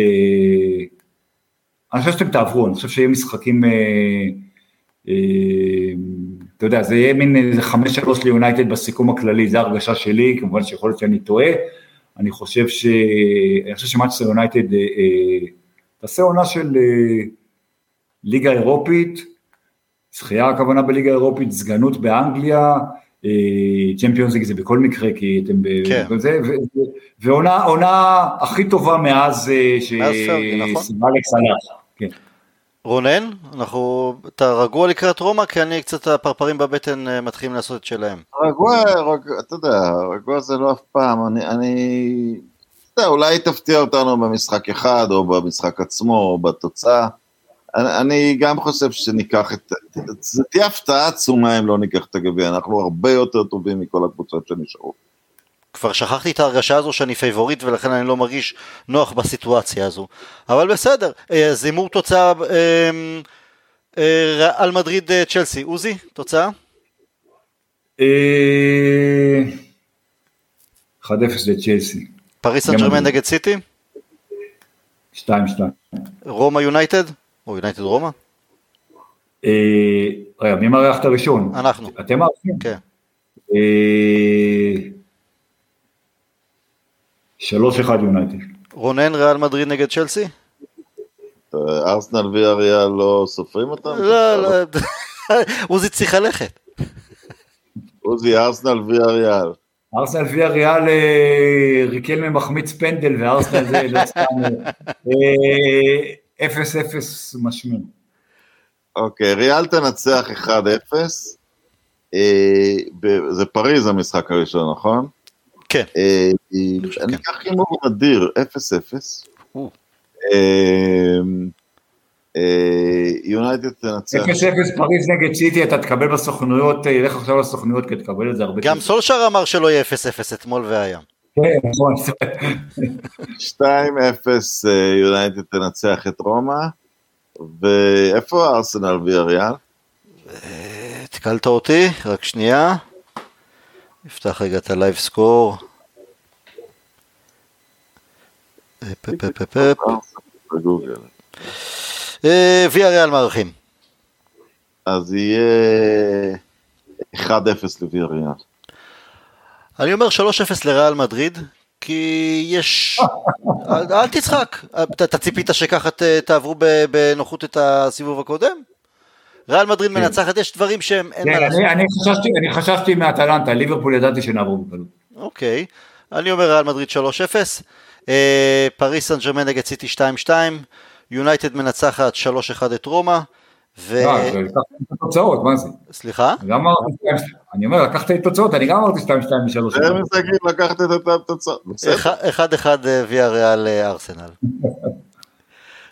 אני חושב שאתם תעברו, אני חושב שיהיה משחקים, אתה יודע, זה יהיה מין איזה חמש שלוש ליונייטד בסיכום הכללי, זו הרגשה שלי, כמובן שיכול להיות שאני טועה, אני חושב ש... אני חושב שמאצ'ר יונייטד תעשה עונה של ליגה אירופית, זכייה הכוונה בליגה אירופית, סגנות באנגליה, צ'מפיונס ליג זה בכל מקרה, כי אתם כן. בזה, ועונה הכי טובה מאז שסימלקס הלך. כן. רונן, אנחנו, אתה רגוע לקראת רומא? כי אני קצת הפרפרים בבטן מתחילים לעשות את שלהם. רגוע, רגוע, אתה יודע, רגוע זה לא אף פעם, אני, אני, אתה יודע, אולי תפתיע אותנו במשחק אחד, או במשחק עצמו, או בתוצאה. אני, אני גם חושב שניקח את, זה תהיה הפתעה עצומה אם לא ניקח את הגביע, אנחנו הרבה יותר טובים מכל הקבוצות שנשארו. כבר שכחתי את ההרגשה הזו שאני פייבוריט ולכן אני לא מרגיש נוח בסיטואציה הזו. אבל בסדר, אז הימור תוצאה על מדריד צ'לסי. עוזי, תוצאה? 1-0 לצ'לסי. פריס סן ג'רמן נגד סיטי? 2-2. רומא יונייטד? או יונייטד רומא? רגע, מי מארח את הראשון? אנחנו. אתם מארחים? כן. שלוש אחד יונייטד. רונן, ריאל מדריד נגד צ'לסי? ארסנל ואריאל לא סופרים אותם? לא, לא, עוזי צריך ללכת. עוזי, ארסנל ואריאל. ארסנל ויאריאל ריקל ממחמיץ פנדל וארסנל זה לא סתם אפס אפס משמין. אוקיי, ריאל תנצח 1-0. זה פריז המשחק הראשון, נכון? כן. אני אקח הימור נדיר, 0-0. יונייטד תנצח. 0-0 פריז נגד סיטי, אתה תקבל בסוכנויות, לך עכשיו לסוכנויות כי תקבל את זה הרבה. גם סולשר אמר שלא יהיה 0-0 אתמול והיה. כן, נכון. 2-0 יונייטד תנצח את רומא, ואיפה ארסנל ויאריאל? התקלת אותי, רק שנייה. נפתח רגע את ה live score. ויאריאל מארחים. אז יהיה 1-0 לוויאריאל. אני אומר 3-0 לריאל מדריד, כי יש... אל תצחק. אתה ציפית שככה תעברו בנוחות את הסיבוב הקודם? ריאל מדריד מנצחת, יש דברים שהם... אני חששתי מאטלנטה, ליברפול ידעתי שנעבור בקלות. אוקיי, אני אומר ריאל מדריד 3-0, פריס סן ג'רמן נגד סיטי 2-2, יונייטד מנצחת 3-1 את רומא, ו... לקחת את התוצאות, מה זה? סליחה? אני אומר, לקחת את התוצאות, אני גם אמרתי 2-2 ו-3. זה משחקים לקחת את התוצאות, בסדר. 1-1 ויה ריאל ארסנל.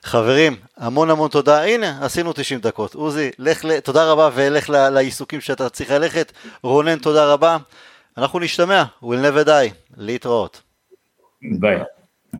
חברים, המון המון תודה. הנה, עשינו 90 דקות. עוזי, לך, ל... תודה רבה ולך. לעיסוקים שאתה צריך ללכת. רונן, תודה רבה. אנחנו נשתמע, we'll never die. להתראות. ביי.